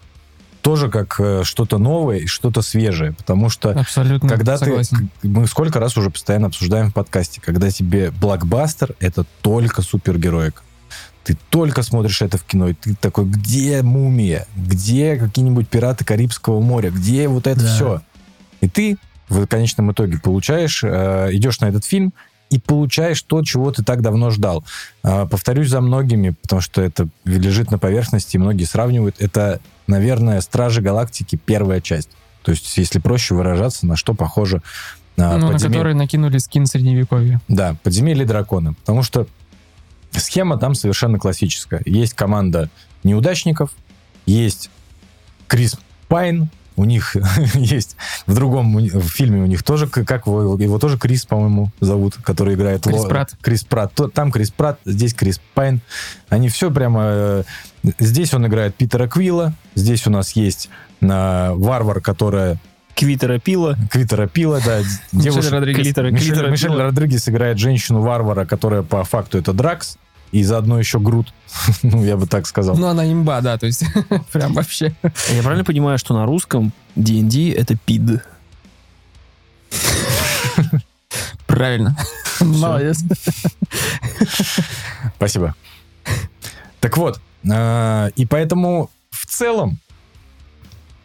тоже как э, что-то новое и что-то свежее, потому что Абсолютно когда согласен. ты, мы сколько раз уже постоянно обсуждаем в подкасте, когда тебе блокбастер это только супергероика. Ты только смотришь это в кино, и ты такой, где мумия, где какие-нибудь пираты Карибского моря, где вот это Да. все. И ты в конечном итоге получаешь, э, идешь на этот фильм и получаешь то, чего ты так давно ждал. Э, повторюсь за многими, потому что это лежит на поверхности, и многие сравнивают. Это, наверное, Стражи Галактики первая часть. То есть, если проще выражаться, на что похоже а, Ну, на подземель- который накинули скин средневековья. Да, подземелье и драконы. Потому что схема там совершенно классическая. Есть команда неудачников, есть Крис Пайн, у них есть в другом в фильме у них тоже, как его, его тоже Крис, по-моему, зовут, который играет Крис Ло- Пратт. Крис Пратт. То- Там Крис Пратт, здесь Крис Пайн. Они все прямо... э, Здесь он играет Питера Квилла, здесь у нас есть э, варвар, которая Квитера пила. Квитера Пила, да, Мишель девушка, Родригес. Клитера, Мишель, Мишель. Родригес играет женщину-варвара, которая по факту это Дракс, и заодно еще Грут. ну, я бы так сказал. Ну, она имба, да, то есть прям вообще. Я правильно понимаю, что на русском D&D это пид? Правильно. Молодец. Спасибо. Так вот, э, и поэтому в целом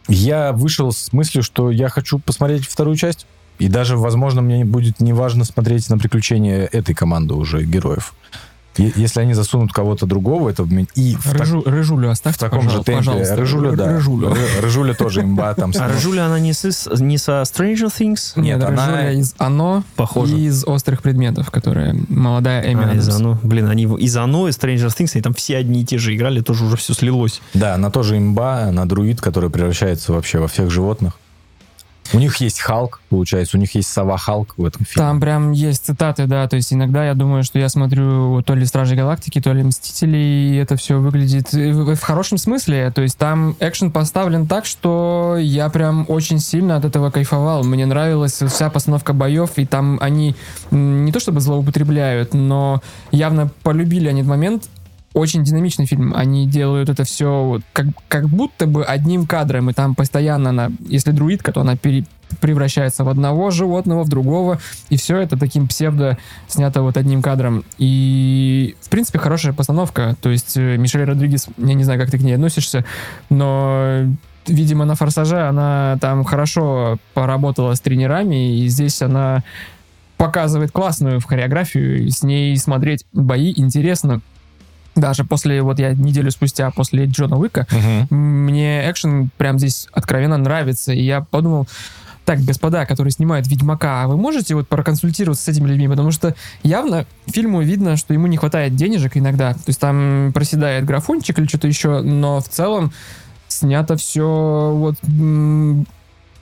я вышел с мыслью, что я хочу посмотреть вторую часть. И даже, возможно, мне будет неважно смотреть на приключения этой команды уже героев. Если они засунут кого-то другого, это в и в, так- Рыжу- Рыжулю в оставьте, таком же темпе. пожалуйста. Рыжуля, да. Рыжулю. Ры- Рыжуля тоже имба там. А Рыжуля, она не, с- не со Stranger Things? Нет, Нет, она- Рыжуля из «Оно» Похоже. и из «Острых предметов», которая молодая Эми А, из. Оно. Блин, они в- из Оно, из Stranger Things, они там все одни и те же играли, тоже уже все слилось. Да, она тоже имба, она друид, который превращается вообще во всех животных. У них есть Халк, получается, у них есть сова Халк в этом фильме. Там прям есть цитаты, да, то есть иногда я думаю, что я смотрю то ли Стражи Галактики, то ли Мстители, и это все выглядит в, в хорошем смысле, то есть там экшен поставлен так, что я прям очень сильно от этого кайфовал, мне нравилась вся постановка боев, и там они не то чтобы злоупотребляют, но явно полюбили они этот момент, очень динамичный фильм. Они делают это все вот как, как будто бы одним кадром, и там постоянно она, если друидка, то она пере- превращается в одного животного, в другого, и все это таким псевдо снято вот одним кадром. И, в принципе, хорошая постановка. То есть э, Мишель Родригес, я не знаю, как ты к ней относишься, но видимо, на «Форсаже» она там хорошо поработала с тренерами, и здесь она показывает классную в хореографию, с ней смотреть бои интересно. Даже после, вот я неделю спустя, после Джона Уика, Мгм. мне экшен прям здесь откровенно нравится. И я подумал, так, господа, которые снимают Ведьмака, а вы можете вот проконсультироваться с этими людьми? Потому что явно фильму видно, что ему не хватает денежек иногда. То есть там проседает графончик или что-то еще, но в целом снято все вот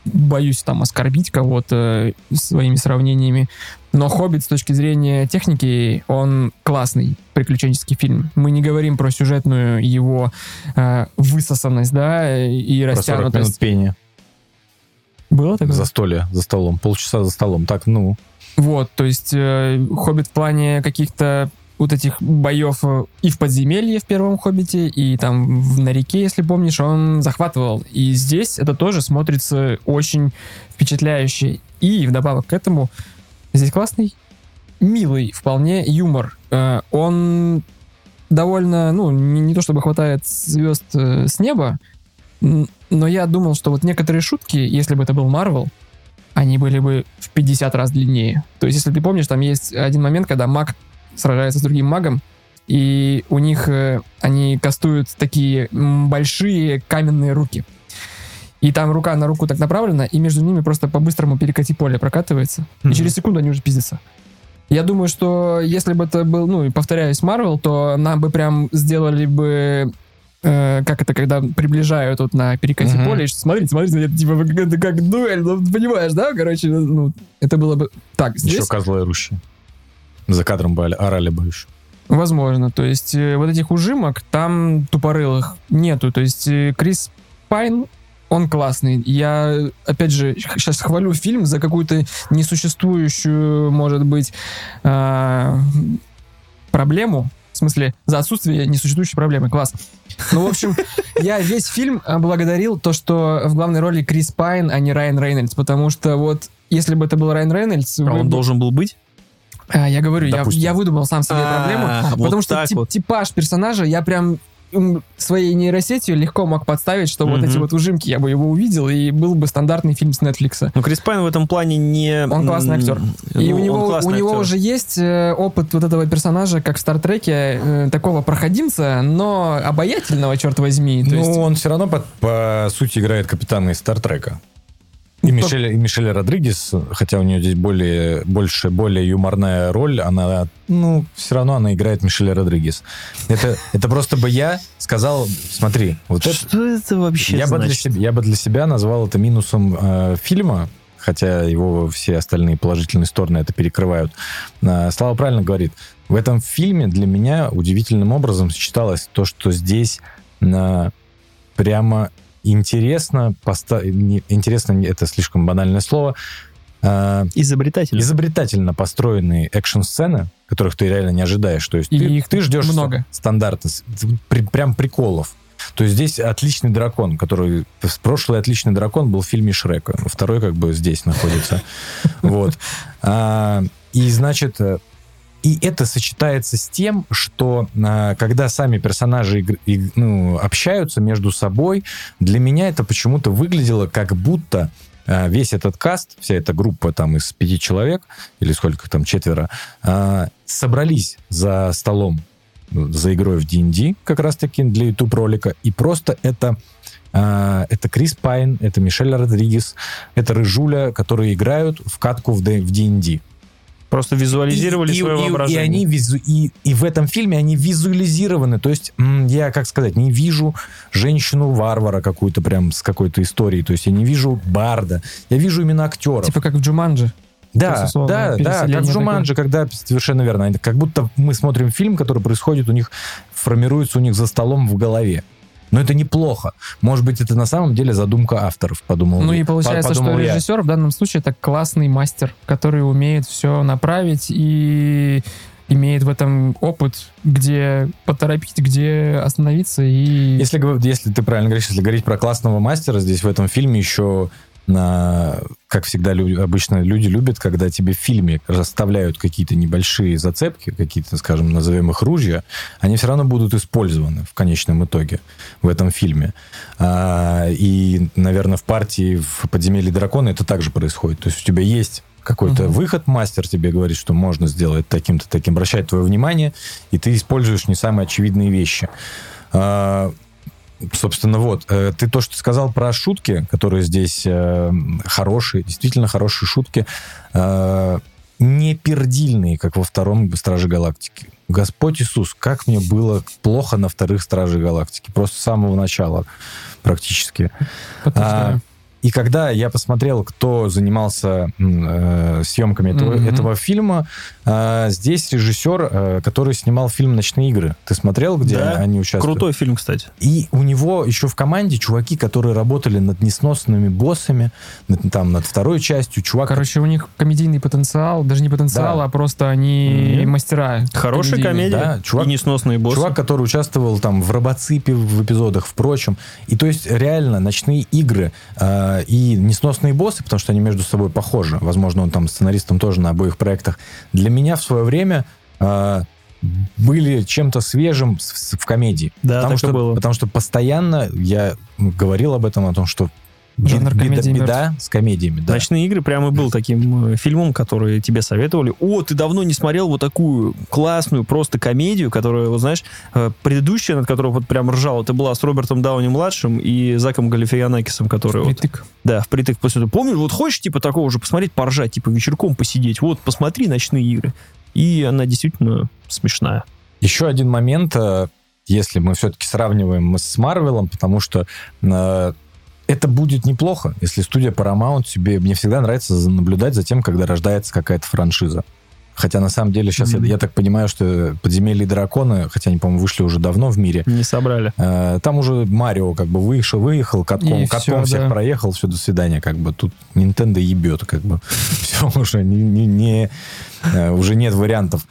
боюсь там оскорбить кого-то своими сравнениями. Но «Хоббит» с точки зрения техники, он классный приключенческий фильм. Мы не говорим про сюжетную его э, высосанность, да, и Про 40 минут растянутость. пения. Было такое? Застолье за столом. Полчаса за столом. Так, ну. Вот, то есть э, «Хоббит» в плане каких-то вот этих боев э, и в подземелье в первом «Хоббите», и там в, на реке, если помнишь, он захватывал. И здесь это тоже смотрится очень впечатляюще. И вдобавок к этому здесь классный, милый вполне юмор. Э, он довольно, ну, не, не то чтобы хватает звезд э, с неба, но я думал, что вот некоторые шутки, если бы это был Марвел, они были бы в 50 раз длиннее. То есть, если ты помнишь, там есть один момент, когда маг сражается с другим магом, и у них э, они кастуют такие большие каменные руки. И там рука на руку так направлена, и между ними просто по-быстрому перекати поле прокатывается. И Мгм. через секунду они уже пиздятся. Я думаю, что если бы это был, ну, и повторяюсь, Марвел, то нам бы прям сделали бы э, как это, когда приближают вот на перекате Мгм. поле, и что, смотрите, смотрите, это типа это как дуэль, ну, понимаешь, да, короче, ну, это было бы... Так, здесь... Еще козлы рущие. За кадром бы орали бы еще. Возможно. То есть э, вот этих ужимок там тупорылых нету. То есть э, Крис Пайн, он классный. Я, опять же, сейчас хвалю фильм за какую-то несуществующую, может быть, а, проблему. В смысле, за отсутствие несуществующей проблемы. Класс. Ну, в общем, я весь фильм благодарил то, что в главной роли Крис Пайн, а не Райан Рейнольдс. Потому что вот, если бы это был Райан Рейнольдс... А он бы- должен был быть? А, я говорю, я, я выдумал сам себе А, проблему, потому что типаж персонажа я прям своей нейросетью легко мог подставить, что вот эти вот ужимки я бы его увидел, и был бы стандартный фильм с Netflix. Ну, Крис Пайн в этом плане не... Он классный актер. И Ну, у него, у него уже есть э, опыт вот этого персонажа, как в Стартреке, э, такого проходимца, но обаятельного, черт возьми. То ну, есть, он все равно по, по сути играет капитана из Стартрека. И Мишель, и Мишель Родригес, хотя у нее здесь более, больше, более юморная роль, она, ну, все равно она играет Мишеля Родригес. Это, это просто бы я сказал, смотри, вот это... Что это вообще Я бы, для значит? себя, я бы для себя назвал это минусом э, фильма, хотя его все остальные положительные стороны это перекрывают. Э, Слава правильно говорит. В этом фильме для меня удивительным образом сочеталось то, что здесь э, прямо интересно, поста- не- интересно, это слишком банальное слово, э, Изобретатель. изобретательно построенные экшн-сцены, которых ты реально не ожидаешь. То есть И ты, их ты ждешь много. стандарта, с- при- прям приколов. То есть здесь отличный дракон, который... Прошлый отличный дракон был в фильме Шрека. Второй как бы здесь находится. Вот. А, И, значит, и это сочетается с тем, что а, когда сами персонажи ну, общаются между собой, для меня это почему-то выглядело как будто а, весь этот каст, вся эта группа там из пяти человек, или сколько там, четверо, а, собрались за столом, ну, за игрой в D&D, как раз-таки для YouTube-ролика, и просто это это Крис Пайн, это Мишель Родригес, это Рыжуля, которые играют в катку в D&D. Просто визуализировали И- свое и- воображение. И, они визу, и, и в этом фильме они визуализированы. То есть я, как сказать, не вижу женщину-варвара какую-то прям с какой-то историей. То есть я не вижу барда. Я вижу именно актеров. Типа как в Джуманджи. да, да, да, как в Джуманджи, когда совершенно верно. Как будто мы смотрим фильм, который происходит у них, формируется у них за столом в голове. Но это неплохо. Может быть, это на самом деле задумка авторов, подумал. Ну и по- получается, что подумал я. режиссер в данном случае это классный мастер, который умеет все направить и имеет в этом опыт, где поторопить, где остановиться и... Если, если ты правильно говоришь, если говорить про классного мастера, здесь в этом фильме еще, на, как всегда лю- обычно люди любят, когда тебе в фильме расставляют какие-то небольшие зацепки, какие-то, скажем, назовем их ружья, они все равно будут использованы в конечном итоге в этом фильме. А, и, наверное, в партии в «Подземелье дракона» это также происходит. То есть у тебя есть какой-то Мгм. выход, мастер тебе говорит, что можно сделать таким-то, таким, обращает твое внимание, и ты используешь не самые очевидные вещи. А, Собственно, вот, э, ты то, что сказал про шутки, которые здесь э, хорошие, действительно хорошие шутки, э, не пердильные, как во втором «Страже Галактики». Господь Иисус, как мне было плохо на вторых «Страже Галактики», просто с самого начала практически. Подтверждаю. И когда я посмотрел, кто занимался э, съемками этого, Мгм. этого фильма, э, здесь режиссер, э, который снимал фильм «Ночные игры». Ты смотрел, где Да. они участвуют? Крутой фильм, кстати. И у него еще в команде чуваки, которые работали над несносными боссами, над- там над второй частью, чувак... Короче, у них комедийный потенциал, даже не потенциал, Да. а просто они Мгм. мастера. Хорошая комедийные. комедия. Да, чувак- и несносные боссы. Чувак, который участвовал там в Робоципе в эпизодах, впрочем. И то есть реально ночные игры э, и несносные боссы, потому что они между собой похожи. Возможно, он там сценаристом тоже на обоих проектах. Для меня в свое время э, были чем-то свежим с- в комедии. Да, потому что, было. Потому что постоянно я говорил об этом, о том, что Жанр беда, комедии беда с комедиями. Да. Ночные игры прямо был таким э, фильмом, который тебе советовали. О, ты давно не смотрел вот такую классную просто комедию, которая, вот знаешь, э, предыдущая, над которой вот прям ржал, это была с Робертом Дауни-младшим и Заком Галифианакисом, который вот, Впритык. да, впритык после этого. Помнишь, вот хочешь типа такого же посмотреть, поржать, типа вечерком посидеть, вот, посмотри «Ночные игры». И она действительно смешная. Еще один момент, э, если мы все-таки сравниваем с Марвелом, потому что это будет неплохо, если студия Paramount себе... Мне всегда нравится наблюдать за тем, когда рождается какая-то франшиза. Хотя на самом деле сейчас Мгм. я, я так понимаю, что «Подземелье и драконы», хотя они, по-моему, вышли уже давно в мире, Не собрали. э, там уже Марио как бы вышел, выехал, катком, И катком всё, всех да. проехал, все, до свидания, как бы. Тут Nintendo ебет, как бы. Все уже не, не- не, э, уже нет вариантов.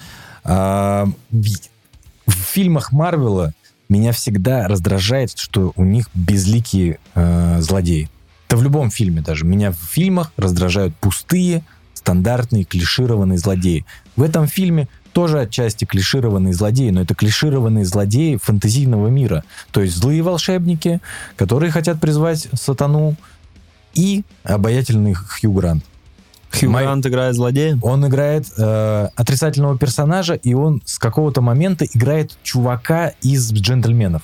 А, в фильмах Марвела меня всегда раздражает, что у них безликие э, злодеи. Это в любом фильме даже. Меня в фильмах раздражают пустые, стандартные, клишированные злодеи. В этом фильме тоже отчасти клишированные злодеи, но это клишированные злодеи фэнтезийного мира. То есть злые волшебники, которые хотят призвать сатану, и обаятельный Хью Грант. Хью Май- Грант играет злодея. Он играет э, отрицательного персонажа, и он с какого-то момента играет чувака из джентльменов.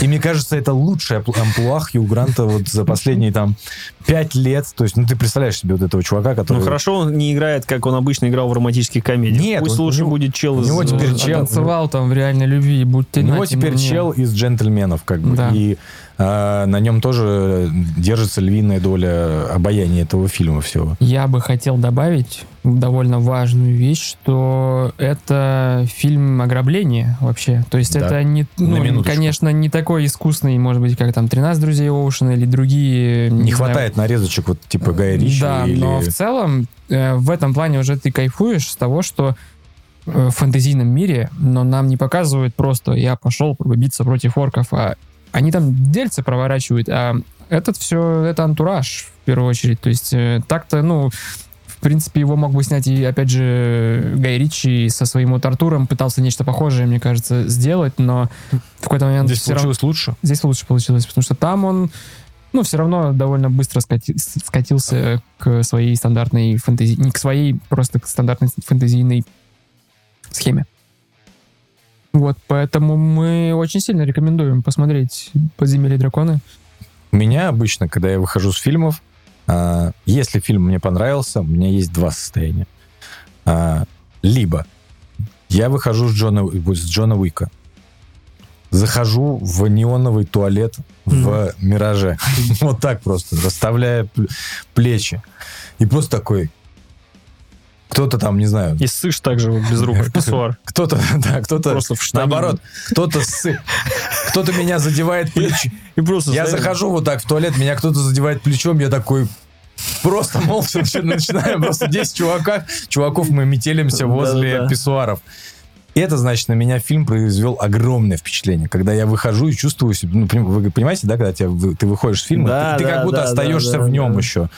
И мне кажется, это лучшая ампл- амплуа Хью Гранта вот за последние там пять лет. То есть, ну ты представляешь себе вот этого чувака, который... Ну хорошо, он не играет, как он обычно играл в романтических комедиях. Нет, Пусть у лучше него- будет чел у из... него теперь э, чел- Танцевал там в реальной любви, будьте У него теперь мне. чел из джентльменов, как бы. Да. И а, на нем тоже держится львиная доля обаяния этого фильма всего. Я бы хотел добавить довольно важную вещь, что это фильм ограбления вообще. То есть Да. это не, ну, конечно, не такой искусный, может быть, как там 13 друзей Оушена или другие. Не, знаю, хватает нарезочек вот типа Гая Ричи Да, или... но в целом э, в этом плане уже ты кайфуешь с того, что э, в фэнтезийном мире, но нам не показывают просто я пошел биться против орков, а они там дельцы проворачивают, а этот все, это антураж в первую очередь. То есть э, так-то, ну, принципе, его мог бы снять и, опять же, Гай Ричи со своим вот Артуром пытался нечто похожее, мне кажется, сделать, но в какой-то момент Здесь всё равно- получилось лучше. здесь лучше получилось, потому что там он, ну, все равно довольно быстро скати- скатился к своей стандартной фэнтези... Не к своей, просто к стандартной фэнтезийной схеме. Вот, поэтому мы очень сильно рекомендуем посмотреть «Подземелье драконы». У меня обычно, когда я выхожу с фильмов, если фильм мне понравился, у меня есть два состояния. А, либо я выхожу с Джона, с Джона Уика, захожу в неоновый туалет в «Мираже». Вот так просто, расставляя плечи. И просто такой... Кто-то там, не знаю, И ссышь также вот без рук в писсуар. кто-то, да, кто-то, Просто в штанине. наоборот, кто-то сы- кто-то меня задевает плечом. И просто Я захожу вот так в туалет, меня кто-то задевает плечом, я такой просто молча начи- начинаю, просто 10 чуваков, чуваков мы метелимся возле писсуаров. И это, значит, на меня фильм произвел огромное впечатление, когда я выхожу и чувствую себя, ну, вы понимаете, да, когда тебя, ты выходишь с фильма, Да, ты, ты да, как будто да, остаешься да, да, в нем да. еще.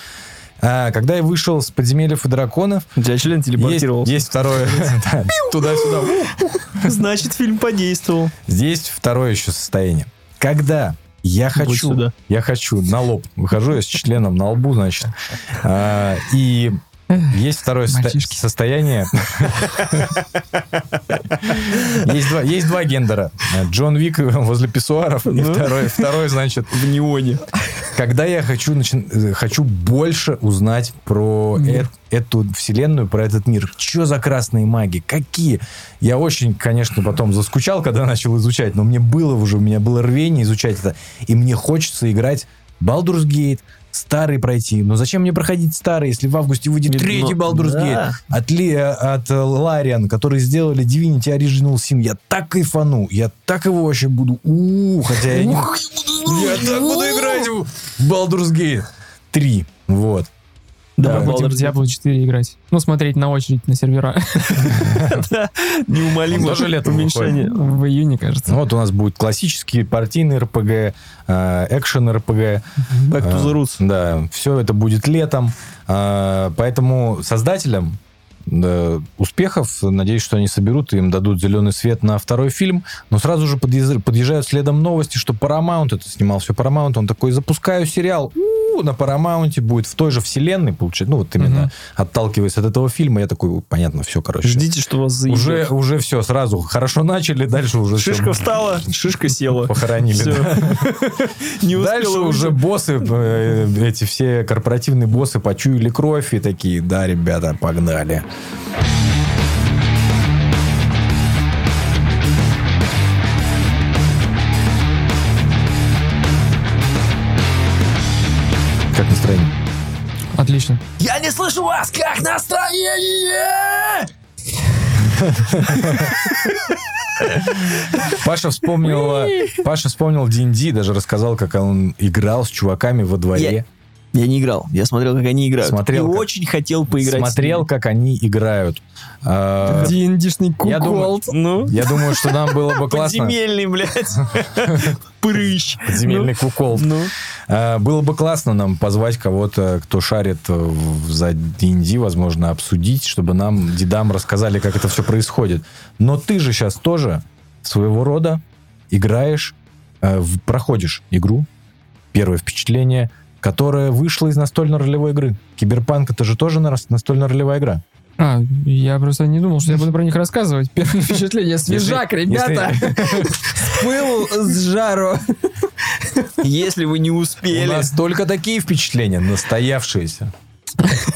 А, когда я вышел с подземельев и драконов, У тебя член есть, телепортировался. есть второе, да, туда-сюда, Значит, фильм подействовал. Здесь второе еще состояние. Когда я хочу, я хочу на лоб, выхожу я с членом на лбу, значит, а, и есть второе состо- Мальчишки. состояние. Есть два, есть два гендера. Джон Вик возле писсуаров, и Ну. второй, второй, значит, В неоне. когда я хочу, начи- хочу больше узнать про э- эту вселенную, про этот мир. Что за красные маги? Какие? Я очень, конечно, потом заскучал, когда начал изучать, но мне было уже, у меня было рвение изучать это. И мне хочется играть Baldur's Gate, старый пройти. Но зачем мне проходить старый, если в августе выйдет третий ну, Baldur's. Gate от, Ли, от э, Larian, которые сделали Divinity Original Sin. Я так кайфану, я так его вообще буду... у хотя я не... Я так буду играть в Baldur's Gate 3. Вот. Да, Мы будем в. Diablo 4 играть. Ну, смотреть на очередь на сервера. Неумолимо. Тоже летом уменьшение. В июне, кажется. Ну, вот у нас будет классический партийный РПГ, э, экшен РПГ. Back to the roots. Да, все это будет летом. А, Поэтому создателям да, успехов, надеюсь, что они соберут, и им дадут зеленый свет на второй фильм, но сразу же подъез- подъезжают следом новости, что Paramount, это снимал все Paramount, он такой, запускаю сериал, У, на Paramount будет в той же вселенной, получается, ну вот именно Мгм. отталкиваясь от этого фильма, я такой, понятно, все, короче. Ждите, что вас заебет. Уже, уже все, сразу хорошо начали, дальше уже Шишка встала, шишка села. похоронили. Не Дальше уже боссы, э, эти все корпоративные боссы почуяли кровь и такие, да, ребята, погнали. Как Отлично. Я не слышу вас, как настроение! Паша вспомнил, э, Паша вспомнил D&D, даже рассказал, как он играл с чуваками во дворе. Я не играл, я смотрел, как они играют. Смотрел, И как- очень хотел поиграть. Смотрел, как они играют. А, D&D-шный Я думаю, куколд. Ну, я думаю, что нам было бы классно. подземельный, блядь. Прыщ. Подземельный кукол. Ну, А, Было бы классно нам позвать кого-то, кто шарит за D&D, возможно, обсудить, чтобы нам, дедам, рассказали, как это все происходит. Но ты же сейчас тоже своего рода играешь, э, проходишь игру, первое впечатление, которая вышла из настольно-ролевой игры. Киберпанк это же тоже на- настольно-ролевая игра. А, я просто не думал, что я буду про них рассказывать. Первое впечатление. Свежак, Если- ребята! С пылу, с жару. Если вы не У успели, нас только такие впечатления, настоявшиеся.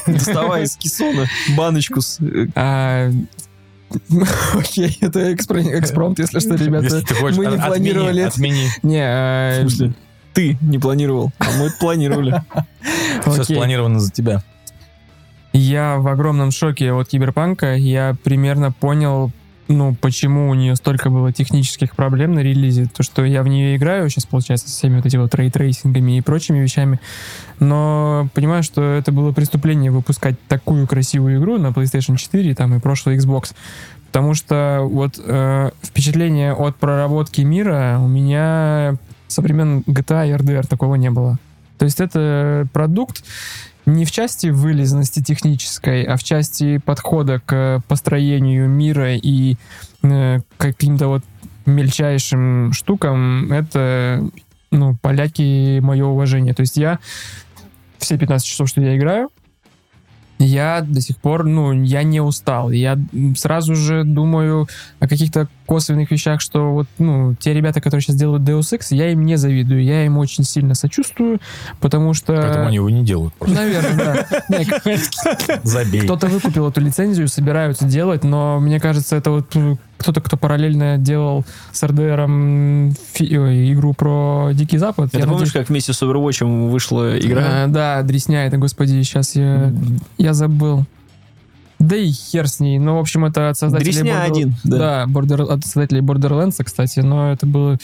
доставай из кессона баночку с... э, А, Окей, это экспро- экспромт, если что, ребята. Если ты хочешь, Мы не от- планировали. Отмени, отмени. Не, а, В смысле? Ты не планировал, а мы планировали. Все спланировано за тебя. Я в огромном шоке от Киберпанка. Я примерно понял, ну, почему у нее столько было технических проблем на релизе. То, что я в нее играю сейчас, получается, со всеми вот этими вот ray tracing ами и прочими вещами. Но понимаю, что это было преступление выпускать такую красивую игру на PlayStation 4 там, и прошлый Xbox. Потому что вот э, впечатление от проработки мира у меня со времен GTA и RDR такого не было. То есть это продукт, не в части вылизанности технической, а в части подхода к построению мира и э, каким-то вот мельчайшим штукам, это, ну, поляки, мое уважение. То есть я все 15 часов, что я играю, я до сих пор, ну, я не устал. Я сразу же думаю о каких-то косвенных вещах, что вот, ну, те ребята, которые сейчас делают Deus Ex, я им не завидую. Я им очень сильно сочувствую, потому что... Поэтому они его не делают. просто. Наверное, да. Забей. Кто-то выкупил эту лицензию, собираются делать, но мне кажется, это вот м, кто-то, кто параллельно делал с РДР игру про Дикий Запад. Это я помнишь, надеюсь- как вместе с Overwatch вышла игра? А, да, дресня это, господи, сейчас я, я забыл. Да и хер с ней. Ну, в общем, это от создателей... Дресня Border- один, да. Да, Border- от создателей Borderlands, кстати, но это было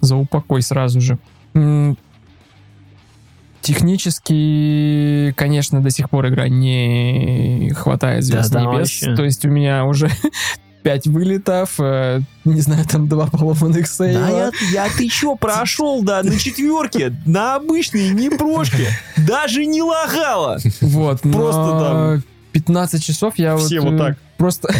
за упокой сразу же. Технически, конечно, до сих пор игра не хватает звезд Да, да, небес. вообще. То есть у меня уже пять вылетов, э, не знаю, там два поломанных сейва. Да, я, я ты чё, прошел, да, на четверке, на обычной, не прошке, даже не лагало. Вот, Просто там 15 часов я вот... все вот э, так. Просто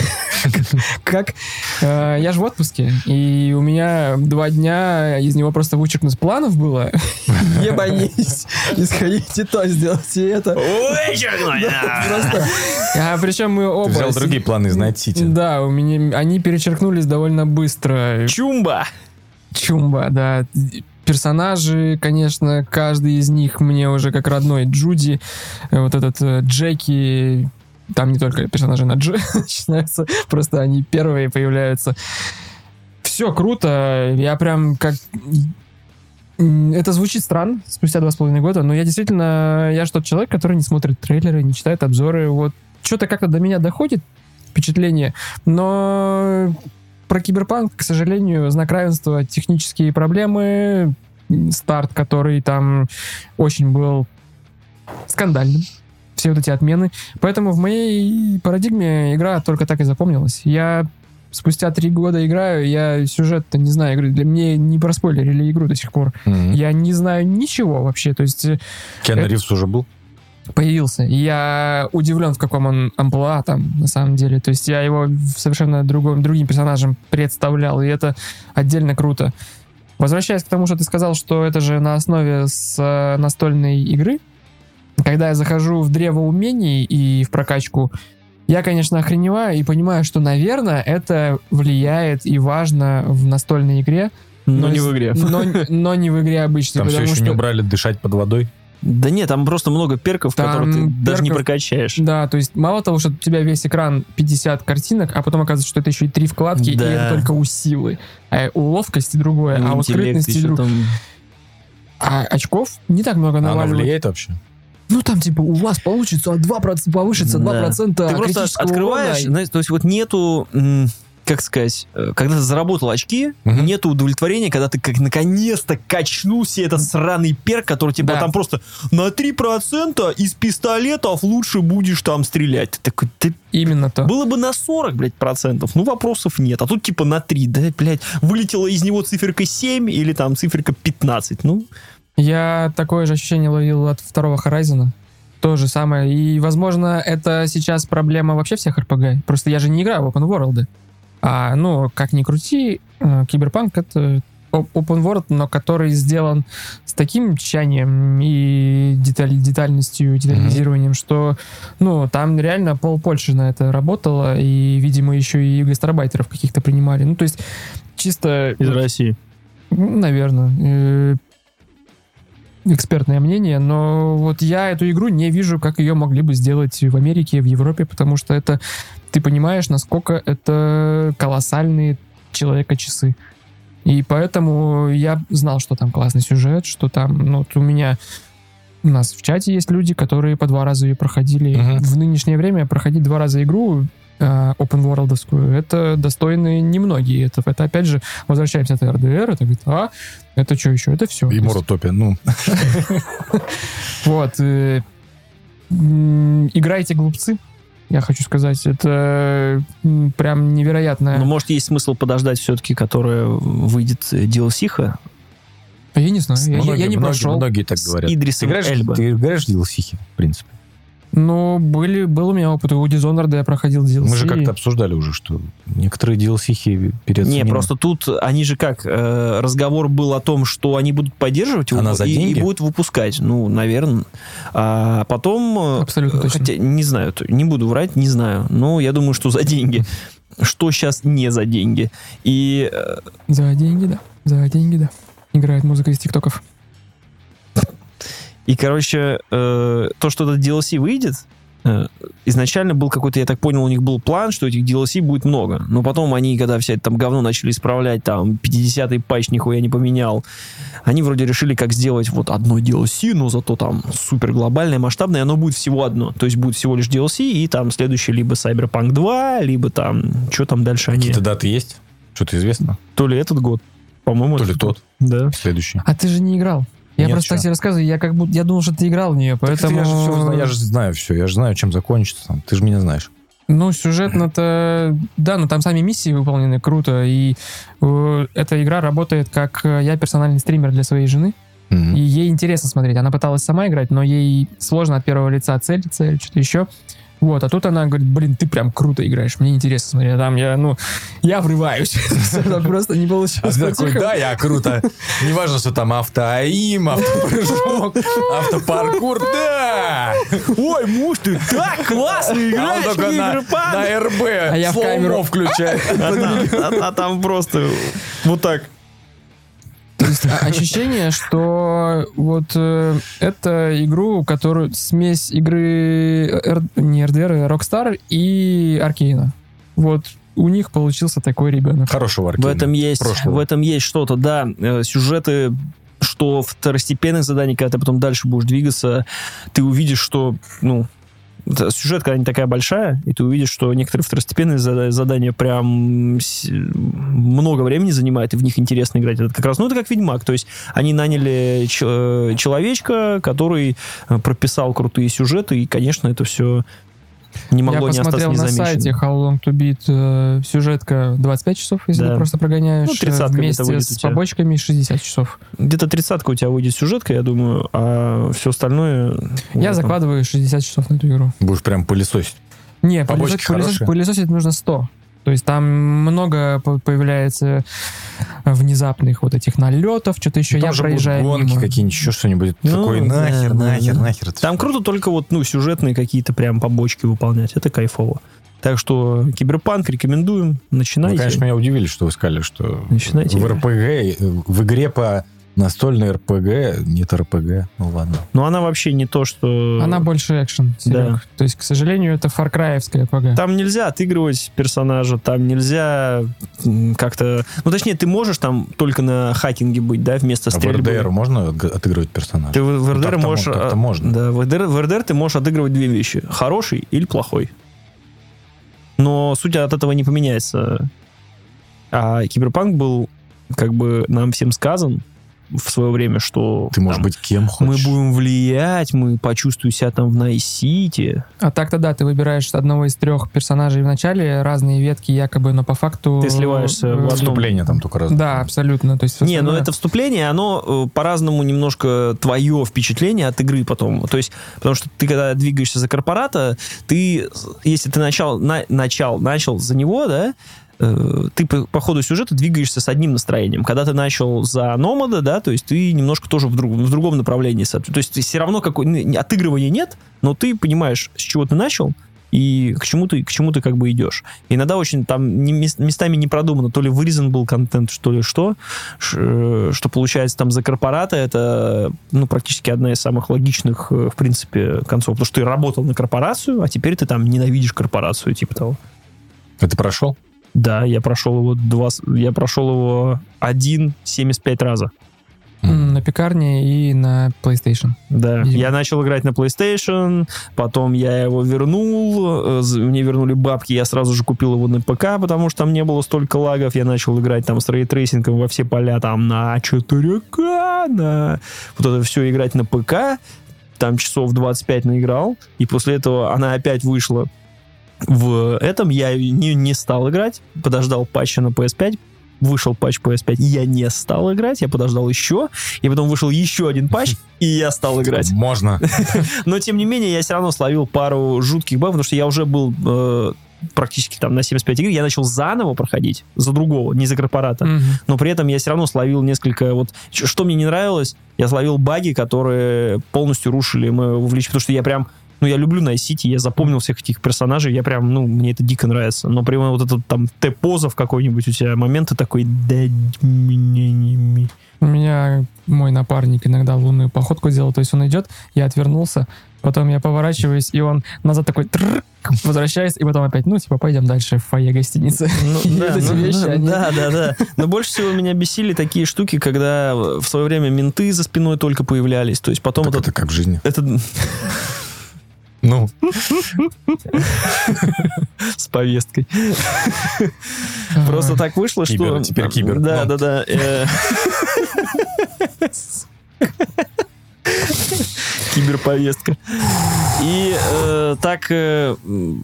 как... э, Я же в отпуске, и у меня два дня из него просто вычеркнуть планов было. Ебанись, исходите то, сделайте это. Вычеркнуть, да. Просто... А, причем мы оба... взял другие планы из City. Да, у меня они перечеркнулись довольно быстро. Чумба. Чумба, да. Персонажи, конечно, каждый из них мне уже как родной. Джуди, э, вот этот э, Джеки, там не только персонажи на Дж начинаются, просто они первые появляются. Все круто, я прям как... Это звучит странно, спустя два с половиной года, но я действительно, я же тот человек, который не смотрит трейлеры, не читает обзоры, вот что-то как-то до меня доходит впечатление, но про Киберпанк, к сожалению, знак равенства, технические проблемы, старт, который там очень был скандальным, все вот эти отмены. Поэтому в моей парадигме игра только так и запомнилась. Я спустя три года играю, я сюжет-то не знаю игры. Для меня не проспойлерили игру до сих пор. Мгм. Я не знаю ничего вообще. То есть э, Киану это- Ривз уже был? появился. Я удивлен, в каком он амплуа там, на самом деле. То есть я его совершенно другом, другим персонажем представлял, и это отдельно круто. Возвращаясь к тому, что ты сказал, что это же на основе с э, настольной игры, когда я захожу в древо умений и в прокачку, я, конечно, охреневаю и понимаю, что, наверное, это влияет и важно в настольной игре, Но не с- в игре. Но, но не в игре обычной, Там все еще что... не убрали дышать под водой. Да нет, там просто много перков, Там которые ты даже не перков- прокачаешь. Да, то есть мало того, что у тебя весь экран 50 картинок, а потом оказывается, что это еще и три вкладки, Да. и это только у силы. А у ловкости другое, а у скрытности еще другое. там. А очков не так много А Оно наваливают. влияет вообще? Ну там типа у вас получится 2%, повышится 2% Да. Ты просто критического открываешь, урона. знаешь, то есть вот нету, как сказать, э, когда ты заработал очки, Мгм. нету удовлетворения, когда ты как наконец-то качнул себе этот сраный перк, который типа Да. там просто на 3% из пистолетов лучше будешь там стрелять. Ты такой, ты Именно то. было бы на 40, блядь, процентов, ну вопросов нет. А тут типа на 3, да, блядь, вылетела из него циферка 7 или там циферка 15. Ну, Я такое же ощущение ловил от второго Horizon. То же самое. И, возможно, это сейчас проблема вообще всех RPG. Просто я же не играю в open world. А, ну, как ни крути, э, Киберпанк — это open world, но который сделан с таким тщанием и деталь, детальностью, детализированием, что, ну, там реально пол Польши на это работало, и, видимо, еще и гастарбайтеров каких-то принимали. Ну, то есть чисто... Из России. Наверное. Экспертное мнение, но вот я эту игру не вижу, как ее могли бы сделать в Америке, в Европе, потому что это, ты понимаешь, насколько это колоссальные человека-часы. И поэтому я знал, что там классный сюжет, что там, ну, вот у меня у нас в чате есть люди, которые по два раза ее проходили. Мгм. В нынешнее время проходить два раза игру open worldовскую, это достойны немногие. Это, это опять же, возвращаемся от РДР, это говорит, а, это что еще? Это все. И Морутопия, ну, Вот. э, играйте, глупцы, я хочу сказать. Это прям невероятно. Но может есть смысл подождать все-таки, которая выйдет э, DLC-ха А я не знаю, я, я- я многие, не многие- прошел. Многие так говорят. Ты Идрисом играешь, Эльба. ты играешь в DLC, в принципе. Но были, был у меня опыт. У Dishonored я проходил DLC. Мы же как-то обсуждали уже, что некоторые DLC переоценены. Не, просто тут они же как, э, разговор был о том, что они будут поддерживать его за и, и деньги? будут выпускать. Ну, наверное. А потом... э, Абсолютно точно. Хотя, не знаю, не буду врать, не знаю. Но я думаю, что за деньги. Что сейчас не за деньги. И э, За деньги, да. За деньги, да. Играет музыка из тиктоков. И, короче, э, то, что этот DLC выйдет, э, изначально был какой-то, я так понял, у них был план, что этих DLC будет много. Но потом они, когда вся это там говно начали исправлять, там, 50-й патч нихуя не поменял, они вроде решили, как сделать вот одно DLC, но зато там супер глобальное, масштабное, оно будет всего одно. То есть будет всего лишь DLC, и там следующий либо Cyberpunk 2, либо там, что там дальше они... Какие-то даты есть? Что-то известно? То ли этот год, по-моему, То ли тот, год. Да. следующий. А ты же не играл. Я Нет, просто так тебе рассказываю, я как будто я думал, что ты играл в нее, поэтому. я, же знаю, я же знаю все, я же знаю, чем закончится. там. Ты же меня знаешь. Ну, сюжетно-то... Да, но там сами миссии выполнены круто, и э, эта игра работает как э, я персональный стример для своей жены, Мгм. и ей интересно смотреть. Она пыталась сама играть, но ей сложно от первого лица целиться или что-то еще. Вот, а тут она говорит, блин, ты прям круто играешь, мне интересно смотреть. А там я, ну, я врываюсь. Просто не А получилось. ты такой, да, я круто. Неважно, что там автоаим, автопрыжок, автопаркур, да! Ой, муж, ты так классно А играешь на, РБ А я в камеру. включает. А там, а- а там просто вот так. То есть а- ощущение, что вот э, это игру, которую смесь игры Р- не РДР, а Rockstar и Аркейна. Вот у них получился такой ребенок. Хорошего В Аркейна. этом есть, Прошлого. в этом есть что-то, да. Э, Сюжеты, что второстепенных заданий, когда ты потом дальше будешь двигаться, ты увидишь, что, ну, это сюжет, когда не такая большая, и ты увидишь, что некоторые второстепенные зада- задания прям много времени занимают, и в них интересно играть. Это как раз, ну, это как Ведьмак, то есть они наняли э, человечка, который э, прописал крутые сюжеты, и, конечно, это все не могло Я не остаться посмотрел на незамеченным. сайте How Long to Beat э, сюжетка 25 часов, если Да. ты просто прогоняешь. Ну, 30 э, вместе с побочками 60 часов. Где-то тридцатка у тебя выйдет сюжетка, я думаю, а все остальное... Я закладываю 60 часов на эту игру. Будешь прям пылесосить. Не, Побочки пылесосить, пылесосить, пылесосить нужно 100. То есть там много по- появляется внезапных вот этих налетов, что-то еще. Там Я же будут проезжаю гонки мимо. какие-нибудь, еще что-нибудь. Ну, Такой да, нахер, да, нахер, да. нахер. Там круто только вот, ну, сюжетные какие-то прям побочки выполнять. Это кайфово. Так что Киберпанк рекомендуем. Ну, Начинайте. конечно, меня удивили, что вы сказали, что Начинайте в. РПГ, э, в игре по настольной РПГ нет РПГ. Ну ладно. Но она вообще не то, что... Она больше экшен, Серег. Да. То есть, к сожалению, это Far Cry'евская ПГ. Там нельзя отыгрывать персонажа, там нельзя как-то... Ну, точнее, ты можешь там только на хакинге быть, да, вместо А в стрельбы. РДР можно отыгрывать персонажа? Ты в Ну, RDR так-то можешь... мо- так-то а, можно. Да, в RDR, в RDR ты можешь отыгрывать две вещи. Хороший или плохой. Но суть от этого не поменяется. А Киберпанк был, как бы, нам всем сказан в свое время, что Ты можешь там, быть кем мы хочешь. будем влиять, мы почувствуем себя там в Night City. А так-то да, ты выбираешь одного из трех персонажей в начале, разные ветки якобы, но по факту... Ты сливаешься в э, одном. Вступление там только раз. Да, абсолютно. То есть Не, ну остальное- это вступление, оно э, по-разному немножко твое впечатление от игры потом. То есть, потому что ты когда двигаешься за корпората, ты, если ты начал, на, начал, начал за него, да, э, ты по, по ходу сюжета двигаешься с одним настроением. Когда ты начал за Номада, да, то есть ты немножко тоже в, друг- в другом направлении. То есть все равно какой, отыгрывания нет, но ты понимаешь, с чего ты начал, и к чему ты, к чему ты как бы идешь. Иногда очень там не- мес- местами не продумано, то ли вырезан был контент, что ли что, ш- э, что получается там за корпората, это ну, практически одна из самых логичных, э, в принципе, концов, потому что ты работал на корпорацию, а теперь ты там ненавидишь корпорацию, типа того. Это прошел? Да, я прошел его два, я прошел его 1,75 раза. М, На пекарне и на PlayStation. Да, Видимо. я начал играть на PlayStation, потом я его вернул, э, мне вернули бабки, я сразу же купил его на ПК, потому что там не было столько лагов, я начал играть там с ray tracing ом во все поля, там на 4К, на вот это все играть на ПК, там часов 25 наиграл, и после этого она опять вышла в этом, я не, не стал играть, подождал патча на PS5, вышел патч PS5, я не стал играть, я подождал еще, и потом вышел еще один патч, и я стал играть. Можно. Но, тем не менее, я все равно словил пару жутких багов, потому что я уже был э, практически там на 75 игр, я начал заново проходить, за другого, не за корпората. Мгм. Но при этом я все равно словил несколько... Вот, что мне не нравилось, я словил баги, которые полностью рушили мое вовлечение, потому что я прям... Ну, я люблю Night City, я запомнил всех этих персонажей, я прям, ну, мне это дико нравится. Но прямо вот этот там Т-поза в какой-нибудь у тебя момент, ты такой... «Да меня не ми». У меня мой напарник иногда лунную походку делал, то есть он идет, я отвернулся, потом я поворачиваюсь, и он назад такой трррк, возвращается, и потом опять, ну, типа, пойдем дальше в фойе гостиницы. Ну, да, вот ну, вещи, ну, они- да, да, да. Но больше всего меня бесили такие штуки, когда в свое время менты за спиной только появлялись. То есть потом Так этот- это как в жизни. это Ну, с повесткой. Просто так вышло, что... Теперь кибер. Да, да, да. э. Киберповестка. И э, так э,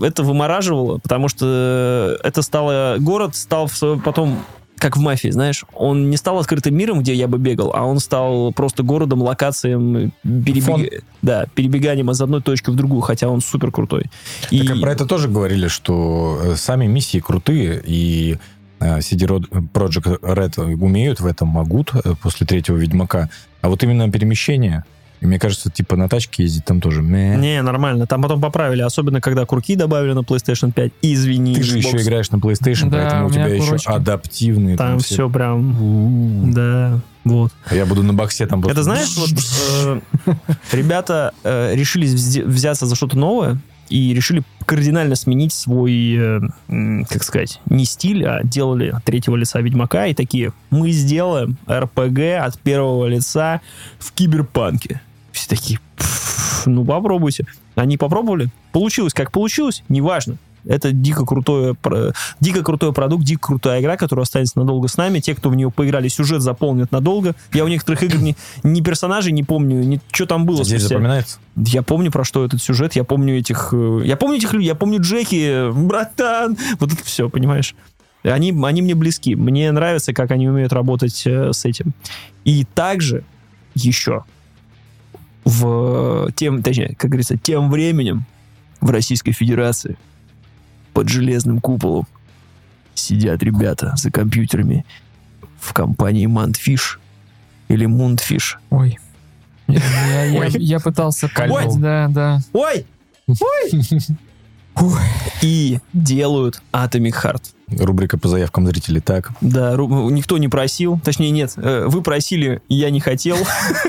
это вымораживало, потому что это стало... Город стал потом как в мафии, знаешь, он не стал открытым миром, где я бы бегал, а он стал просто городом, локацием, перебег- да, перебеганием из одной точки в другую, хотя он супер крутой. так а про это тоже говорили, что э, сами миссии крутые, и э, CD Rod- Project Red умеют в этом, могут э, после третьего Ведьмака. А вот именно перемещение, и мне кажется, типа на тачке ездить там тоже. мeh. Не, нормально. Там потом поправили, особенно когда курки добавили на PlayStation 5. Извини, Ты же Xbox. еще играешь на PlayStation, Да, поэтому у у тебя меня еще курочки. адаптивные. Там все. все прям... У-у-у. Да, вот. А я буду на боксе там Это просто- знаешь, вот э, ребята э, решили взя- взяться за что-то новое и решили кардинально сменить свой, э, как сказать, не стиль, а делали третьего лица Ведьмака и такие, мы сделаем РПГ от первого лица в киберпанке. Все такие, «Пф, ну попробуйте. Они попробовали, получилось как получилось, неважно. Это дико крутой, про- дико крутой продукт, дико крутая игра, которая останется надолго с нами. Те, кто в нее поиграли, сюжет заполнят надолго. Я у некоторых игр ни, ни персонажей не помню, ни что там было. Здесь запоминается? Я помню, про что этот сюжет, я помню этих... э, Я помню этих людей, я помню Джеки, братан, вот это все, понимаешь? Они, они мне близки. Мне нравится, как они умеют работать э, с этим. И также еще в тем, точнее, как говорится, тем временем в Российской Федерации под железным куполом сидят ребята за компьютерами в компании Mantfish или Moonfish. Ой. Я, я- я- Ой. я пытался понять, да, да. Ой! И делают Atomic Heart. Рубрика по заявкам зрителей. Так, Да, ру- никто не просил. Точнее, нет, э, вы просили, я не хотел.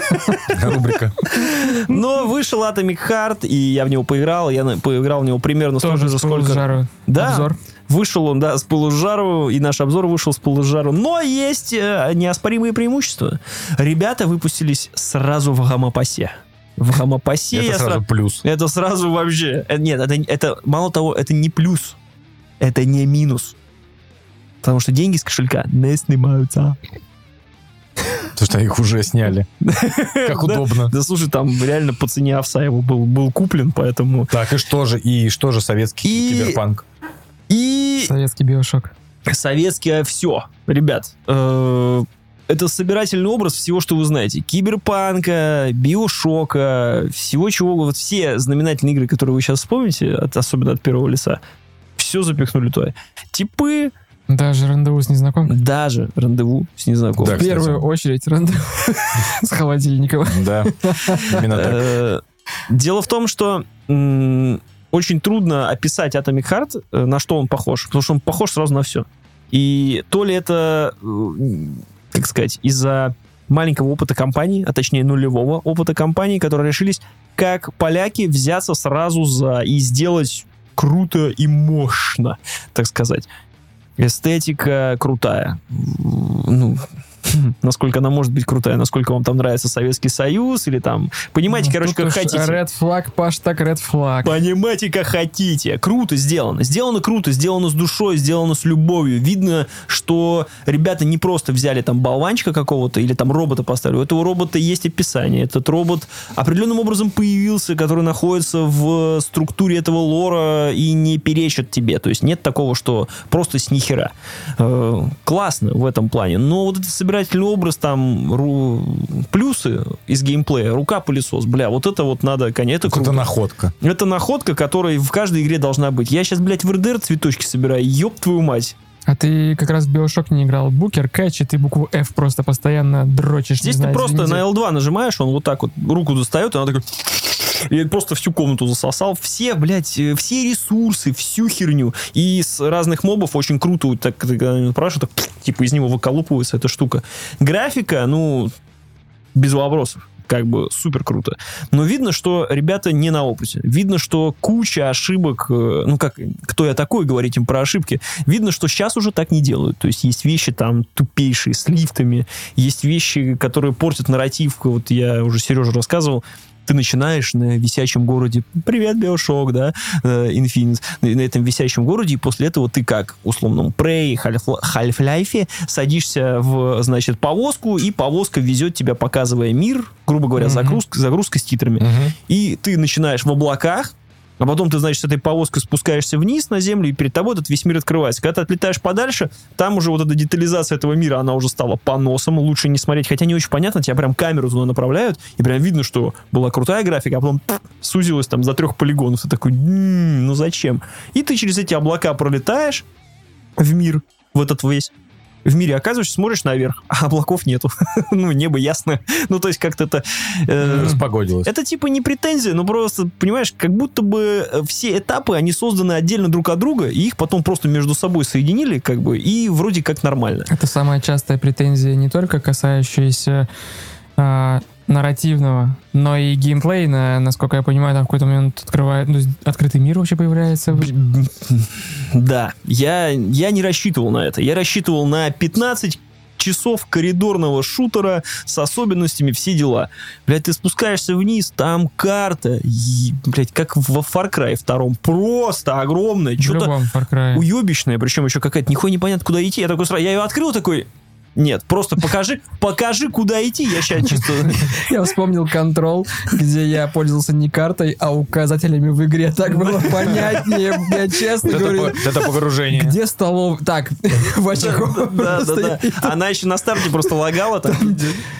рубрика. Но вышел Atomic Heart, и я в него поиграл. Я поиграл в него примерно столько Тоже с сколько... жару. Да, Обзор. вышел он, да, с пылу с жару, и наш обзор вышел с пылу с жару. Но есть э, неоспоримые преимущества. Ребята выпустились сразу в гамапасе. В гамапасе я Это сразу плюс. Это сразу вообще... э, Нет, это, это мало того, это не плюс. Это не минус. Потому что деньги с кошелька не снимаются. Потому что их уже сняли. Как Да. удобно. Да слушай, там реально по цене овса его был, был куплен, поэтому... Так, и что же, и что же советский И- киберпанк? И Советский биошок. советское все. Ребят, э, это собирательный образ всего, что вы знаете. Киберпанка, биошока, всего чего... Вот все знаменательные игры, которые вы сейчас вспомните, от- особенно от первого лица, все запихнули туда. Типы, Даже рандеву с незнакомкой. Даже рандеву с незнакомым. Да, В первую кстати. очередь рандеву с холодильником. Да, именно так. Э, Дело в том, что очень трудно описать Atomic Heart, э, на что он похож, потому что он похож сразу на все. И то ли это, как сказать, из-за маленького опыта компании, а точнее нулевого опыта компании, которые решились, как поляки, взяться сразу за и сделать круто и мощно, так сказать. Эстетика крутая. Ну, насколько она может быть крутая, насколько вам там нравится Советский Союз или там... Понимаете, короче, Тут как хотите. Red флаг, Паш, так red флаг. Понимаете, как хотите. Круто сделано. Сделано круто, сделано с душой, сделано с любовью. Видно, что ребята не просто взяли там болванчика какого-то или там робота поставили. У этого робота есть описание. Этот робот определенным образом появился, который находится в структуре этого лора и не перечит тебе. То есть нет такого, что просто с нихера. Э, классно в этом плане. Но вот этот собирательный образ, там, ру- плюсы из геймплея, рука-пылесос, бля, вот это вот надо, конечно, это Вот круто. это находка. Это находка, которая в каждой игре должна быть. Я сейчас, блядь, в РДР цветочки собираю. Ёб твою мать. А ты как раз в Биошок не играл. Букер, кэч, и ты букву F просто постоянно дрочишь. Здесь не ты знаю, просто извините. на L2 нажимаешь, он вот так вот руку достает, и она такой... И просто всю комнату засосал. Все, блядь, э, все ресурсы, всю херню. И с разных мобов очень круто, вот так, когда спрашивают, так, типа из него выколупывается эта штука. Графика, ну, без вопросов. Как бы супер круто. Но видно, что ребята не на опыте. Видно, что куча ошибок. э, Ну, как, кто я такой, говорить им про ошибки. Видно, что сейчас уже так не делают. То есть есть вещи там тупейшие с лифтами, есть вещи, которые портят нарратив. Вот я уже Сереже рассказывал. Ты начинаешь на висячем городе, привет, Биошок, да, э, Infinite, на этом висячем городе, и после этого ты как, условном, Prey, Half- Half-Life, садишься в, значит, повозку, и повозка везет тебя, показывая мир, грубо говоря, Мгм. загрузка, загрузка с титрами. И ты начинаешь в облаках, а потом ты, значит, с этой повозкой спускаешься вниз на землю, и перед тобой этот весь мир открывается. Когда ты отлетаешь подальше, там уже вот эта детализация этого мира, она уже стала поносом, лучше не смотреть. Хотя не очень понятно, тебя прям камеру туда направляют, и прям видно, что была крутая графика, а потом пф, сузилась там за трех полигонов. Ты такой, «М, ну зачем? И ты через эти облака пролетаешь в мир, в этот весь в мире оказываешься, смотришь наверх, а облаков нету. ну, небо ясно. ну, то есть как-то это... э, Распогодилось. это типа не претензия, но просто, понимаешь, как будто бы э, все этапы, они созданы отдельно друг от друга, и их потом просто между собой соединили, как бы, и вроде как нормально. Это самая частая претензия не только касающаяся а, нарративного, но и геймплейна, насколько я понимаю, там в какой-то момент открывает, ну, открытый мир вообще появляется. Да, я, я не рассчитывал на это. Я рассчитывал на 15 часов коридорного шутера с особенностями все дела. Блять, ты спускаешься вниз, там карта, и, блядь, как во Far Cry втором, просто огромная, что-то уебищная, причем еще какая-то нихуя непонятно, куда идти. Я такой сразу, я ее открыл, такой, нет, просто покажи, покажи, куда идти. Я сейчас чисто... Я вспомнил контрол, где я пользовался не картой, а указателями в игре. Так было понятнее, я честно Это говорю. это погружение. Где столов? Так, в очко. Да, да, да. Она еще на старте просто лагала там.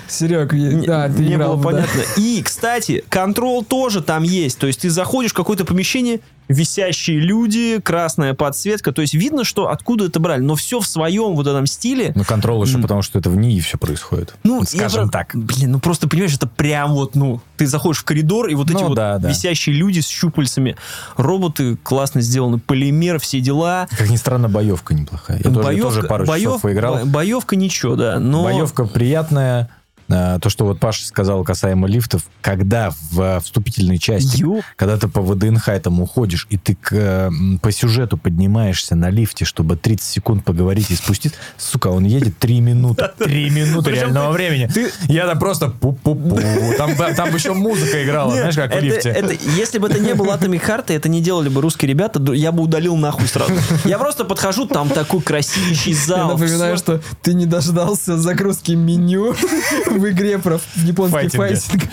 Серег, Не, да, ты не было понятно. И, кстати, контрол тоже там есть. То есть ты заходишь в какое-то помещение, висящие люди, красная подсветка. То есть видно, что откуда это брали. Но все в своем вот этом стиле. Ну, контрол еще потому, что это в НИИ все происходит. Ну, Вот я скажем про- так. Блин, ну просто понимаешь, это прям вот, ну, ты заходишь в коридор, и вот эти Ну вот да, да. висящие люди с щупальцами. Роботы классно сделаны, полимер, все дела. Как ни странно, боевка неплохая. Я тоже, тоже пару часов поиграл. бо- боевка ничего, да. Но... Боевка приятная. А, То, что вот Паша сказал касаемо лифтов, когда в а, вступительной части, Ё- когда ты по ВДНХ этому уходишь, и ты к, э, по сюжету поднимаешься на лифте, чтобы 30 секунд поговорить и спустить, сука, он едет 3 минуты. 3 минуты реального времени. Я там просто пу-пу-пу. Там, еще музыка играла, знаешь, как в лифте. если бы это не было Atomic Heart, это не делали бы русские ребята, я бы удалил нахуй сразу. Я просто подхожу, там такой красивейший Я зал. напоминаю, всё. что ты не дождался загрузки меню в игре про японский файтинг,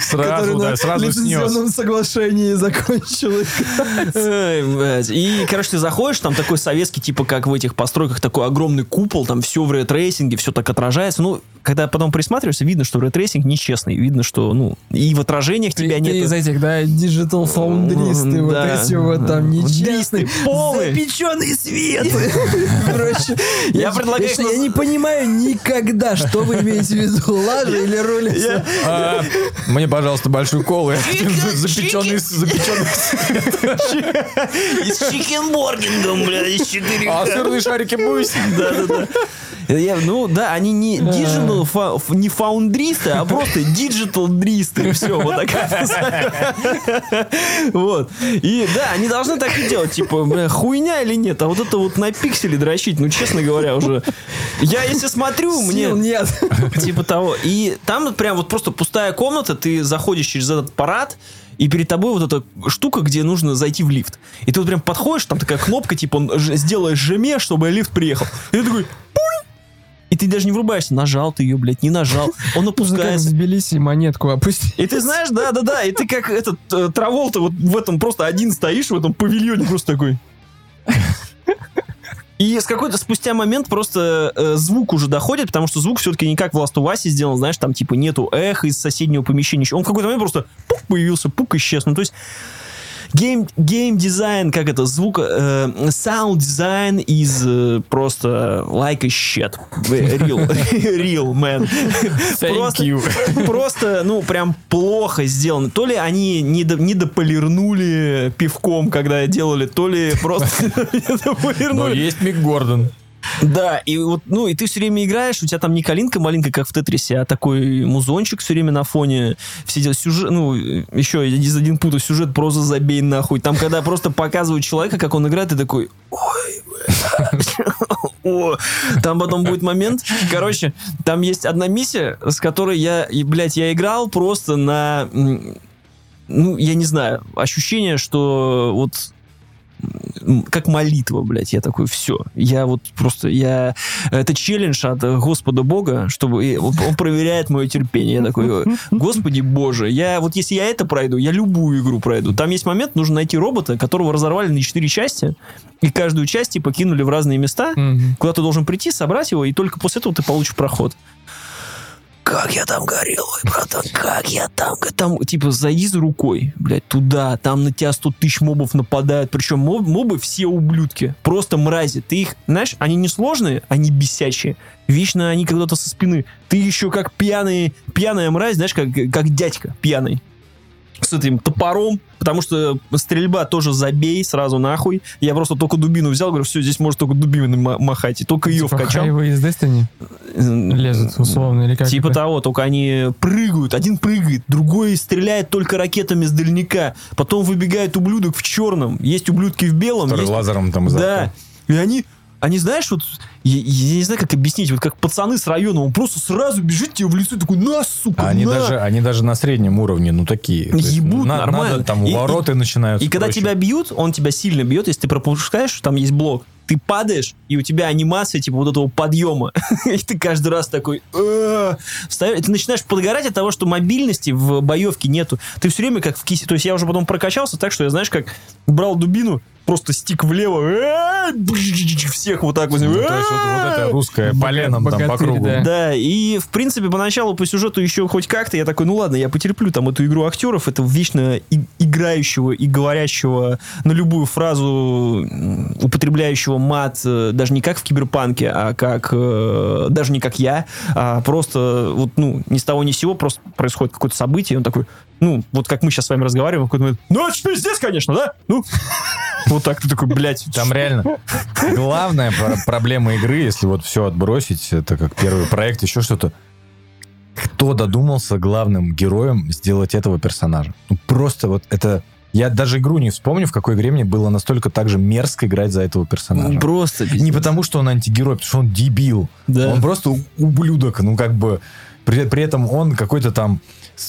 Сразу, да, на сразу снес. лицензионном соглашении блядь. И, короче, ты заходишь, там такой советский, типа как в этих постройках, такой огромный купол, там все в ray tracing е, все так отражается. Ну, когда потом присматриваешься, видно, что ray tracing нечестный. Видно, что, ну, и в отражениях Ты, тебя ты нет. из этих, да, диджитал фаундристы, вот Да. эти вот там нечестные. Полы. Запеченный свет. Короче, Я предлагаю я, не понимаю никогда, что вы имеете в виду, лажа или рулица. Мне, пожалуйста, большую колу. Запеченный запеченный И с чикенборгингом, бля, из 4 А сырные шарики будете? Да, да, да. Я, ну да, они не digital, фа- ф- не фаундристы, а просто digital дристы. Все, вот такая. Вот. И да, они должны так и делать. Типа, хуйня или нет? А вот это вот на пикселе дрочить, ну, честно говоря, уже... Я если смотрю, мне... Нет. Типа того. И там прям вот просто пустая комната, ты заходишь через этот парад, и перед тобой вот эта штука, где нужно зайти в лифт. И ты вот прям подходишь, там такая кнопка, типа, он ж- сделай жме, чтобы лифт приехал. И ты такой, пуль! И ты даже не врубаешься, нажал ты ее, блядь, не нажал. Он опускается. Тбилиси монетку опустить. И ты знаешь, да-да-да, и ты как этот э, Траволта вот в этом просто один стоишь, в этом павильоне просто такой. И с какой-то спустя момент просто э, звук уже доходит, потому что звук все-таки не как в Last of Us сделан, знаешь, там типа нету эхо из соседнего помещения. Он в какой-то момент просто пук появился, пук исчез. Ну, то есть game, game дизайн, как это, звук, э, sound дизайн из э, просто like a shit. Real, real, man. просто, you. просто, ну, прям плохо сделано. То ли они не, до- не дополирнули пивком, когда делали, то ли просто не Но дополирнули. есть Мик Гордон. Да, и вот, ну, и ты все время играешь, у тебя там не калинка маленькая, как в Тетрисе, а такой музончик все время на фоне. Все сюжет, ну, еще из один пута сюжет просто забей нахуй. Там, когда просто показывают человека, как он играет, ты такой, ой, блядь». О, там потом будет момент. Короче, там есть одна миссия, с которой я, блядь, я играл просто на, ну, я не знаю, ощущение, что вот как молитва, блядь. Я такой, все. Я вот просто, я... Это челлендж от Господа Бога, чтобы... Он проверяет мое терпение. Я такой, Господи Боже, я вот если я это пройду, я любую игру пройду. Там есть момент, нужно найти робота, которого разорвали на четыре части, и каждую часть типа кинули в разные места, куда ты должен прийти, собрать его, и только после этого ты получишь проход. Как я там горел, ой, братан, как я там... Там, типа, заиз рукой, блядь, туда, там на тебя 100 тысяч мобов нападают, причем моб- мобы все ублюдки, просто мрази. Ты их, знаешь, они не сложные, они бесячие. Вечно они когда-то со спины. Ты еще как пьяный, пьяная мразь, знаешь, как, как дядька пьяный. С этим топором, потому что стрельба тоже забей сразу нахуй. Я просто только дубину взял, говорю, все, здесь может только дубиной ма- махать. И только ее Типа вкачал. хайвы из Destiny лезут, условно, или как? Типа это? того, только они прыгают. Один прыгает, другой стреляет только ракетами с дальника. Потом выбегает ублюдок в черном. Есть ублюдки в белом. Который есть- лазером там Да. И они, они, знаешь, вот, я, я не знаю, как объяснить, вот как пацаны с района, он просто сразу бежит тебе в лицо, и такой, на, сука, Они на!» даже, они даже на среднем уровне, ну такие. Ебут на- нормально. Надо, там И- и- вороты начинаются. И когда прочее. тебя бьют, он тебя сильно бьет, если ты пропускаешь, там есть блок, ты падаешь, и у тебя анимация типа вот этого подъема. И ты каждый раз такой... «Э-э-э». встаешь, и ты начинаешь подгорать от того, что мобильности в боевке нету. Ты все время как в кисе. То есть я уже потом прокачался так, что я, знаешь, как брал дубину, просто стик влево, «Э-э-э», всех вот так вот. Ну, то есть вот, вот это русское поленом там по кругу. да. Да, и в принципе поначалу по сюжету еще хоть как-то я такой, ну ладно, я потерплю там эту игру актеров, это вечно и- играющего и говорящего на любую фразу употребляющего мат, э, даже не как в киберпанке, а как э, даже не как я, а просто вот ну ни с того ни с сего просто происходит какое-то событие, и он такой, ну вот как мы сейчас с вами разговариваем, в какой-то момент, ну это ж пиздец, конечно, да? Ну вот так ты такой, блядь, Там реально главная про- проблема игры, если вот все отбросить, это как первый проект, еще что-то. Кто додумался главным героем сделать этого персонажа? Ну, просто вот это... Я даже игру не вспомню, в какой игре мне было настолько так же мерзко играть за этого персонажа. просто Не потому, что он антигерой, потому что он дебил. Да. Он просто ублюдок. Ну, как бы... При, при этом он какой-то там...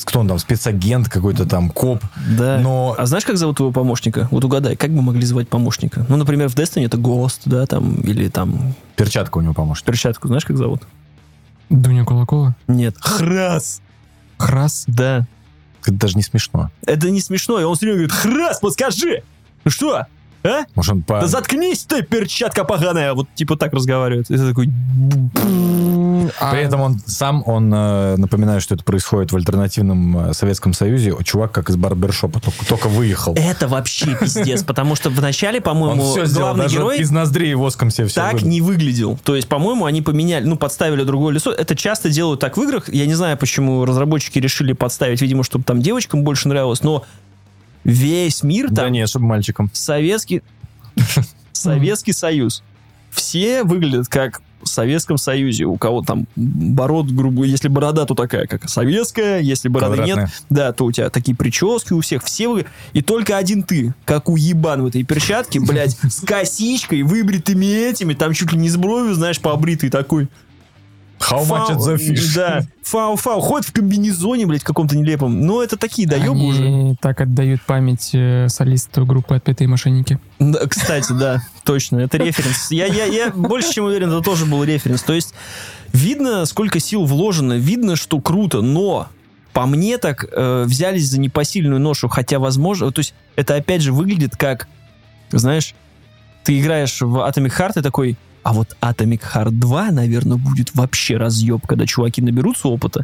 Кто он там? Спецагент какой-то там, коп. Да. Но А знаешь, как зовут твоего помощника? Вот угадай, как бы могли звать помощника? Ну, например, в Destiny это Ghost, да, там, или там перчатка у него поможет. перчатку, знаешь, как зовут? Дуня Кулакова? Нет. Храс. Храс? Да. Это даже не смешно. Это не смешно, и он все время говорит, Храс, подскажи! Ну что? А? Может, он по... Да заткнись ты, перчатка поганая! Вот типа так разговаривает. И ты такой... А, При этом он сам, он э, напоминает, что это происходит в альтернативном э, Советском Союзе. Чувак как из барбершопа, только, только выехал. Это вообще пиздец, потому что в начале, по-моему, главный герой из ноздрей воском себе все так не выглядел. То есть, по-моему, они поменяли, ну, подставили другое лицо. Это часто делают так в играх. Я не знаю, почему разработчики решили подставить, видимо, чтобы там девочкам больше нравилось, но весь мир Да там нет, чтобы мальчиком. Советский... Советский Союз. Все выглядят как в Советском Союзе. У кого там бород, грубо, если борода, то такая, как советская, если бороды нет, Квадратная. да, то у тебя такие прически у всех, все вы, и только один ты, как у ебан в этой перчатке, блядь, с косичкой, выбритыми этими, там чуть ли не с бровью, знаешь, побритый такой. How much Фау- is the fish? Да, фау-фау, ходит в комбинезоне, блядь, каком-то нелепом. Но это такие доебы уже. они так отдают память э, солисту группы «Отпетые мошенники». Да, кстати, да, точно, это референс. Я, я, я больше чем уверен, это тоже был референс. То есть видно, сколько сил вложено, видно, что круто, но по мне так э, взялись за непосильную ношу, хотя возможно, то есть это опять же выглядит как, знаешь, ты играешь в Atomic Heart и такой, а вот Atomic Heart 2, наверное, будет вообще разъеб, когда чуваки наберутся опыта.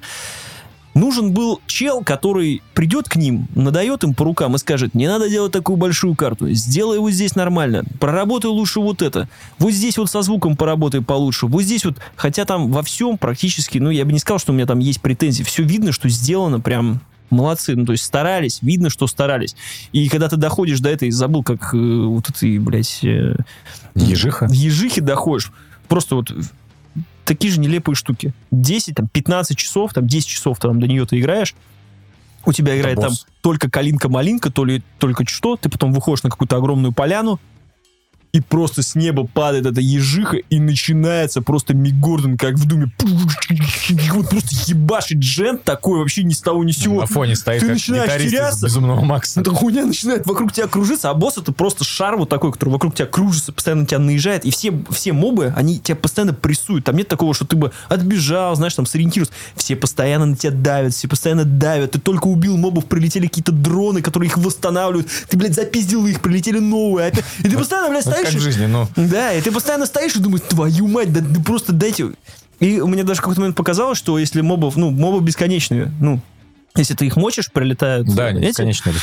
Нужен был чел, который придет к ним, надает им по рукам и скажет, не надо делать такую большую карту, сделай вот здесь нормально, проработай лучше вот это, вот здесь вот со звуком поработай получше, вот здесь вот, хотя там во всем практически, ну я бы не сказал, что у меня там есть претензии, все видно, что сделано прям молодцы, ну то есть старались, видно, что старались. И когда ты доходишь до этой, забыл, как э, вот этой, блядь, э, Ежиха? в ежихе доходишь, просто вот такие же нелепые штуки. 10, там, 15 часов, там, 10 часов там, до нее ты играешь, у тебя играет там только калинка-малинка, то ли только что, ты потом выходишь на какую-то огромную поляну, и просто с неба падает эта ежиха, и начинается просто Мик Гордон, как в Думе. Вот просто ебашит джент такой вообще ни с того ни с сего. На фоне стоит Ты начинаешь теряться. Безумного Макса. Эта хуйня начинает вокруг тебя кружиться, а босс это просто шар вот такой, который вокруг тебя кружится, постоянно на тебя наезжает, и все, все мобы, они тебя постоянно прессуют. Там нет такого, что ты бы отбежал, знаешь, там сориентировался. Все постоянно на тебя давят, все постоянно давят. Ты только убил мобов, прилетели какие-то дроны, которые их восстанавливают. Ты, блядь, запиздил их, прилетели новые. опять. И ты постоянно, блядь, Вот стоишь... как в жизни, ну. да, и ты постоянно стоишь и думаешь, твою мать, да, да просто дайте... И мне даже в какой-то момент показалось, что если мобов, ну, мобы бесконечные, ну, если ты их мочишь, прилетают Да, они бесконечно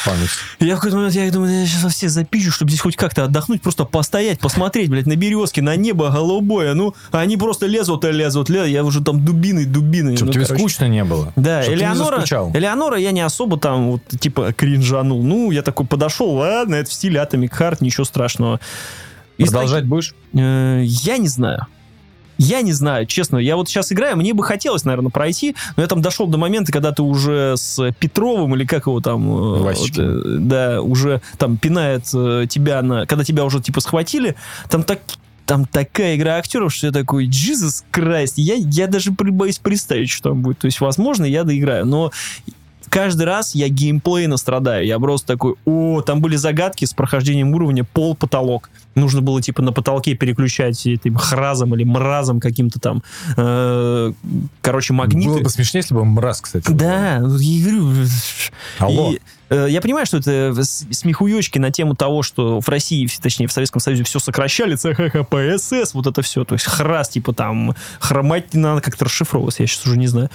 Я в какой-то момент, я думаю, я сейчас всех запищу, чтобы здесь хоть как-то отдохнуть, просто постоять, посмотреть, блядь, на березки, на небо голубое, ну, а они просто лезут и лезут, лезут, я уже там дубиной, дубиной. Чтобы ну, тебе короче. скучно не было. Да, Чтоб ты не Элеонора. Элеонора я не особо там вот типа кринжанул. Ну, я такой подошел, ладно, это в стиле Atomic Heart, ничего страшного. Из Продолжать будешь? Э, я не знаю. Я не знаю, честно. Я вот сейчас играю, мне бы хотелось, наверное, пройти, но я там дошел до момента, когда ты уже с Петровым или как его там... э, вот, э, да, уже там пинает тебя на... Когда тебя уже типа схватили, там так там такая игра актеров, что я такой, Jesus Christ, я, я даже боюсь представить, что там будет. То есть, возможно, я доиграю, но каждый раз я геймплейно страдаю. Я просто такой, о, там были загадки с прохождением уровня пол-потолок. Нужно было, типа, на потолке переключать этим хразом или мразом каким-то там, э, короче, магниты. Было бы смешнее, если бы мраз, кстати. Да, я говорю. Алло. И, я понимаю, что это с- смехуёчки на тему того, что в России, в- точнее, в Советском Союзе все сокращали, ЦХХПСС, вот это все. То есть храс, типа там, хромать не надо как-то расшифровываться, я сейчас уже не знаю.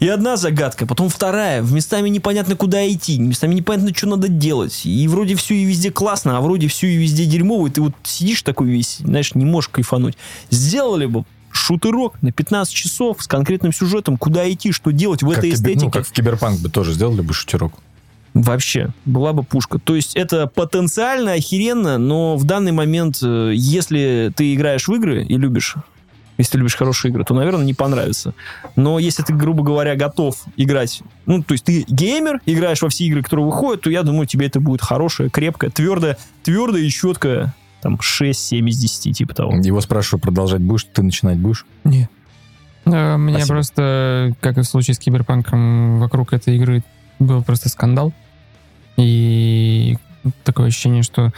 И одна загадка, потом вторая. Местами непонятно, куда идти, местами непонятно, что надо делать. И вроде все и везде классно, а вроде все и везде дерьмово, и ты вот сидишь такой весь, знаешь, не можешь кайфануть. Сделали бы шутерок на 15 часов с конкретным сюжетом, куда идти, что делать в Как, этой кибер- эстетике. ну, как в Киберпанк бы тоже сделали бы шутерок. Вообще, была бы пушка. То есть это потенциально охеренно, но в данный момент, э, если ты играешь в игры и любишь, если ты любишь хорошие игры, то, наверное, не понравится. Но если ты, грубо говоря, готов играть, ну, то есть ты геймер, играешь во все игры, которые выходят, то я думаю, тебе это будет хорошее, крепкое, твердое, твердое и четкое, там, 6-7 из 10, типа того. Его спрашиваю, продолжать будешь, ты начинать будешь? Не. Э, У меня Спасибо. просто, как и в случае с Киберпанком, вокруг этой игры был просто скандал. И такое ощущение, что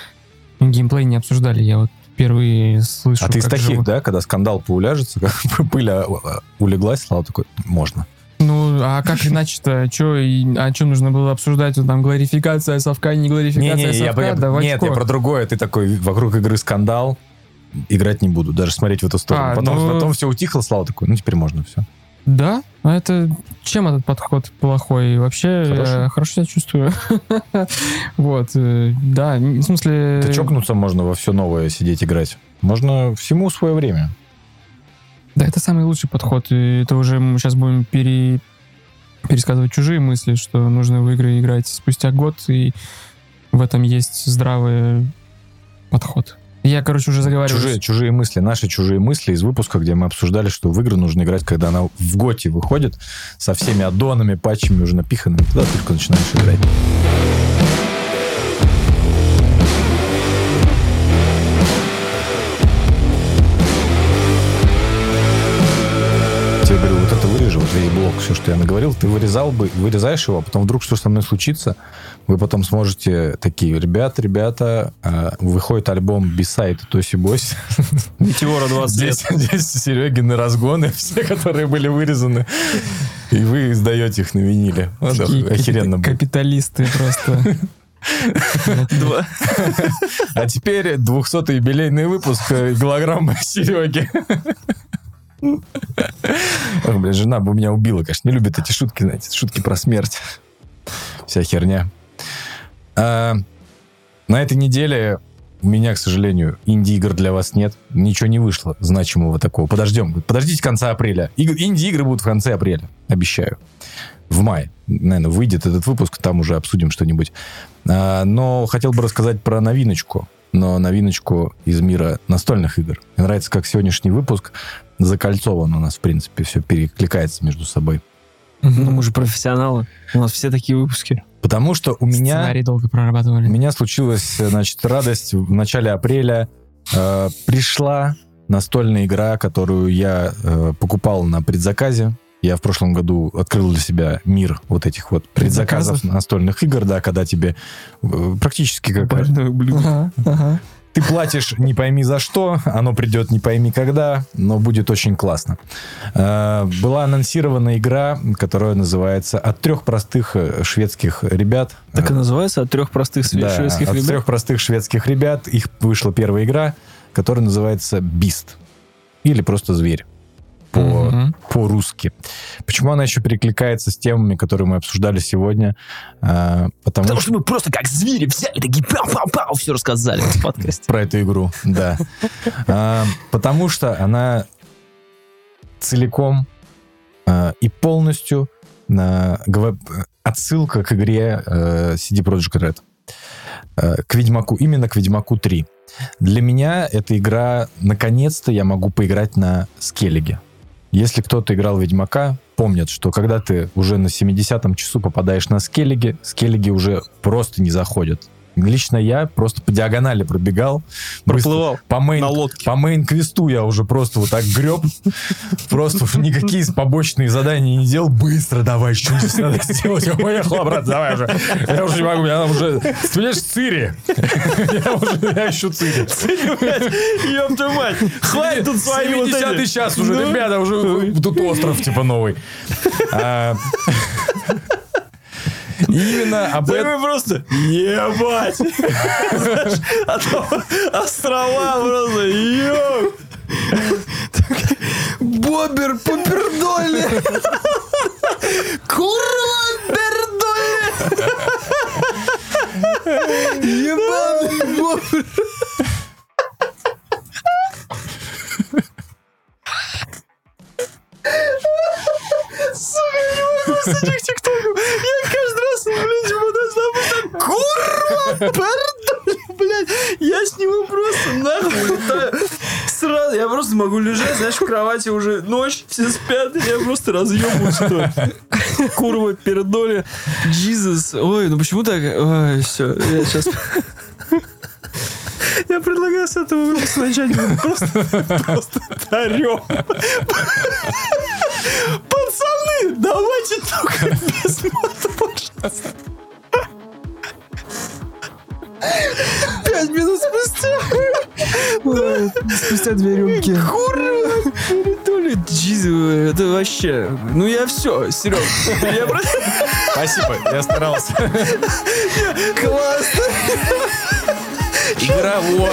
геймплей не обсуждали. Я вот впервые слышу, а ты из таких, живут. да, когда скандал поуляжется, как пыль а, а, улеглась, Слава такой, можно. Ну, а как иначе-то? Чё, и- а что нужно было обсуждать? Там гларификация совка, не гларификация Не-не, я, совка? я- Давайте нет, я про другое. Ты такой, вокруг игры скандал, играть не буду, даже смотреть в эту сторону. А, потом, ну- потом все утихло, Слава такой, ну теперь можно все. Да? А это чем этот подход плохой? Вообще Хороший. я хорошо себя чувствую. Вот, э, да, в смысле... Это чокнуться можно во все новое сидеть играть. Можно всему свое время. Да, это самый лучший подход. И это уже мы сейчас будем пере... пересказывать чужие мысли, что нужно в игры играть спустя год, и в этом есть здравый подход. Я, короче, уже заговариваюсь. Чужие, чужие мысли, наши чужие мысли из выпуска, где мы обсуждали, что в игры нужно играть, когда она в готе выходит, со всеми аддонами, патчами уже напиханными. Тогда только начинаешь играть. Блок, все, что я наговорил, ты вырезал бы, вырезаешь его, а потом вдруг что со мной случится, вы потом сможете такие, ребят, ребята, а, выходит альбом Бисайд Тоси Бось, Метеора 20 лет. Здесь, Серегины разгоны, все, которые были вырезаны. И вы издаете их на виниле. Охеренно. Капиталисты просто. Два. А теперь 200-й юбилейный выпуск э, голограммы Сереги. Ох, бля, жена бы меня убила, конечно. Не любит эти шутки, знаете, шутки про смерть. Вся херня. А, на этой неделе у меня, к сожалению, инди-игр для вас нет. Ничего не вышло значимого такого. Подождем. Подождите конца апреля. Иг- Инди-игры будут в конце апреля. Обещаю. В мае, наверное, выйдет этот выпуск, там уже обсудим что-нибудь. А, но хотел бы рассказать про новиночку. Но новиночку из мира настольных игр. Мне нравится, как сегодняшний выпуск закольцован у нас, в принципе, все перекликается между собой. Ну, мы же профессионалы. У нас все такие выпуски. Потому что у меня... Сценарий долго У прорабатывали. меня случилась, значит, радость в начале апреля. Э, пришла настольная игра, которую я э, покупал на предзаказе. Я в прошлом году открыл для себя мир вот этих вот предзаказов Предзаказов? настольных игр, да, когда тебе э, практически как Больное блюдо. Ага, ага. Ты платишь не пойми за что, оно придет не пойми когда, но будет очень классно. Э, Была анонсирована игра, которая называется «От трех простых э, шведских ребят». Так и называется от трех простых Да, шведских от ребят. трех простых шведских ребят. Их вышла первая игра, которая называется «Бист». Или просто «Зверь» по, Мгм. по-русски. Почему она еще перекликается с темами, которые мы обсуждали сегодня? А, потому, Потому что... что мы просто как звери взяли, такие пау-пау-пау, все рассказали в подкасте. Про эту игру, да. А, Потому что она целиком а, и полностью а, отсылка к игре э, CD Projekt Red. Э, К Ведьмаку, именно к Ведьмаку 3. Для меня эта игра, наконец-то я могу поиграть на скеллиге. Если кто-то играл Ведьмака, помнят, что когда ты уже на 70-м часу попадаешь на скеллиги, скеллиги уже просто не заходят. Лично я просто по диагонали пробегал. быстро. Проплывал По main, на лодке. по main-квесту я уже просто вот так греб. Просто уже никакие побочные задания не делал. Быстро давай, что здесь надо сделать. Я поехал обратно, давай уже. Я уже не могу, я уже... Ты понимаешь, Цири. Я уже, я ищу Цири. Твою мать, хватит тут свои вот 70 эти. час уже, Ну. ребята, уже тут остров типа новый. Именно об этом... просто ебать. Знаешь, а острова просто ёб. Бобер Пупердоли. Курва Пердоли. Ебаный бобер. Сука, я не могу с этих тиктоков. Я каждый раз, блядь, ему должна быть Курва Пердоли, блядь. Я с него просто нахуй летаю. Сразу, я просто могу лежать, знаешь, в кровати уже ночь, все спят, и я просто разъебываюсь. Курва Пердоли. Jesus. Ой, ну почему так? Ой, все, я сейчас... Я предлагаю с этого выпуска начать просто, просто орем. Давайте только без пожалуйста. Пять минут спустя. Спустя две рюмки. Курва, То ли джиз- это вообще... Ну я все, Серег. Я просто... Спасибо, я старался. Классно. Игра, во.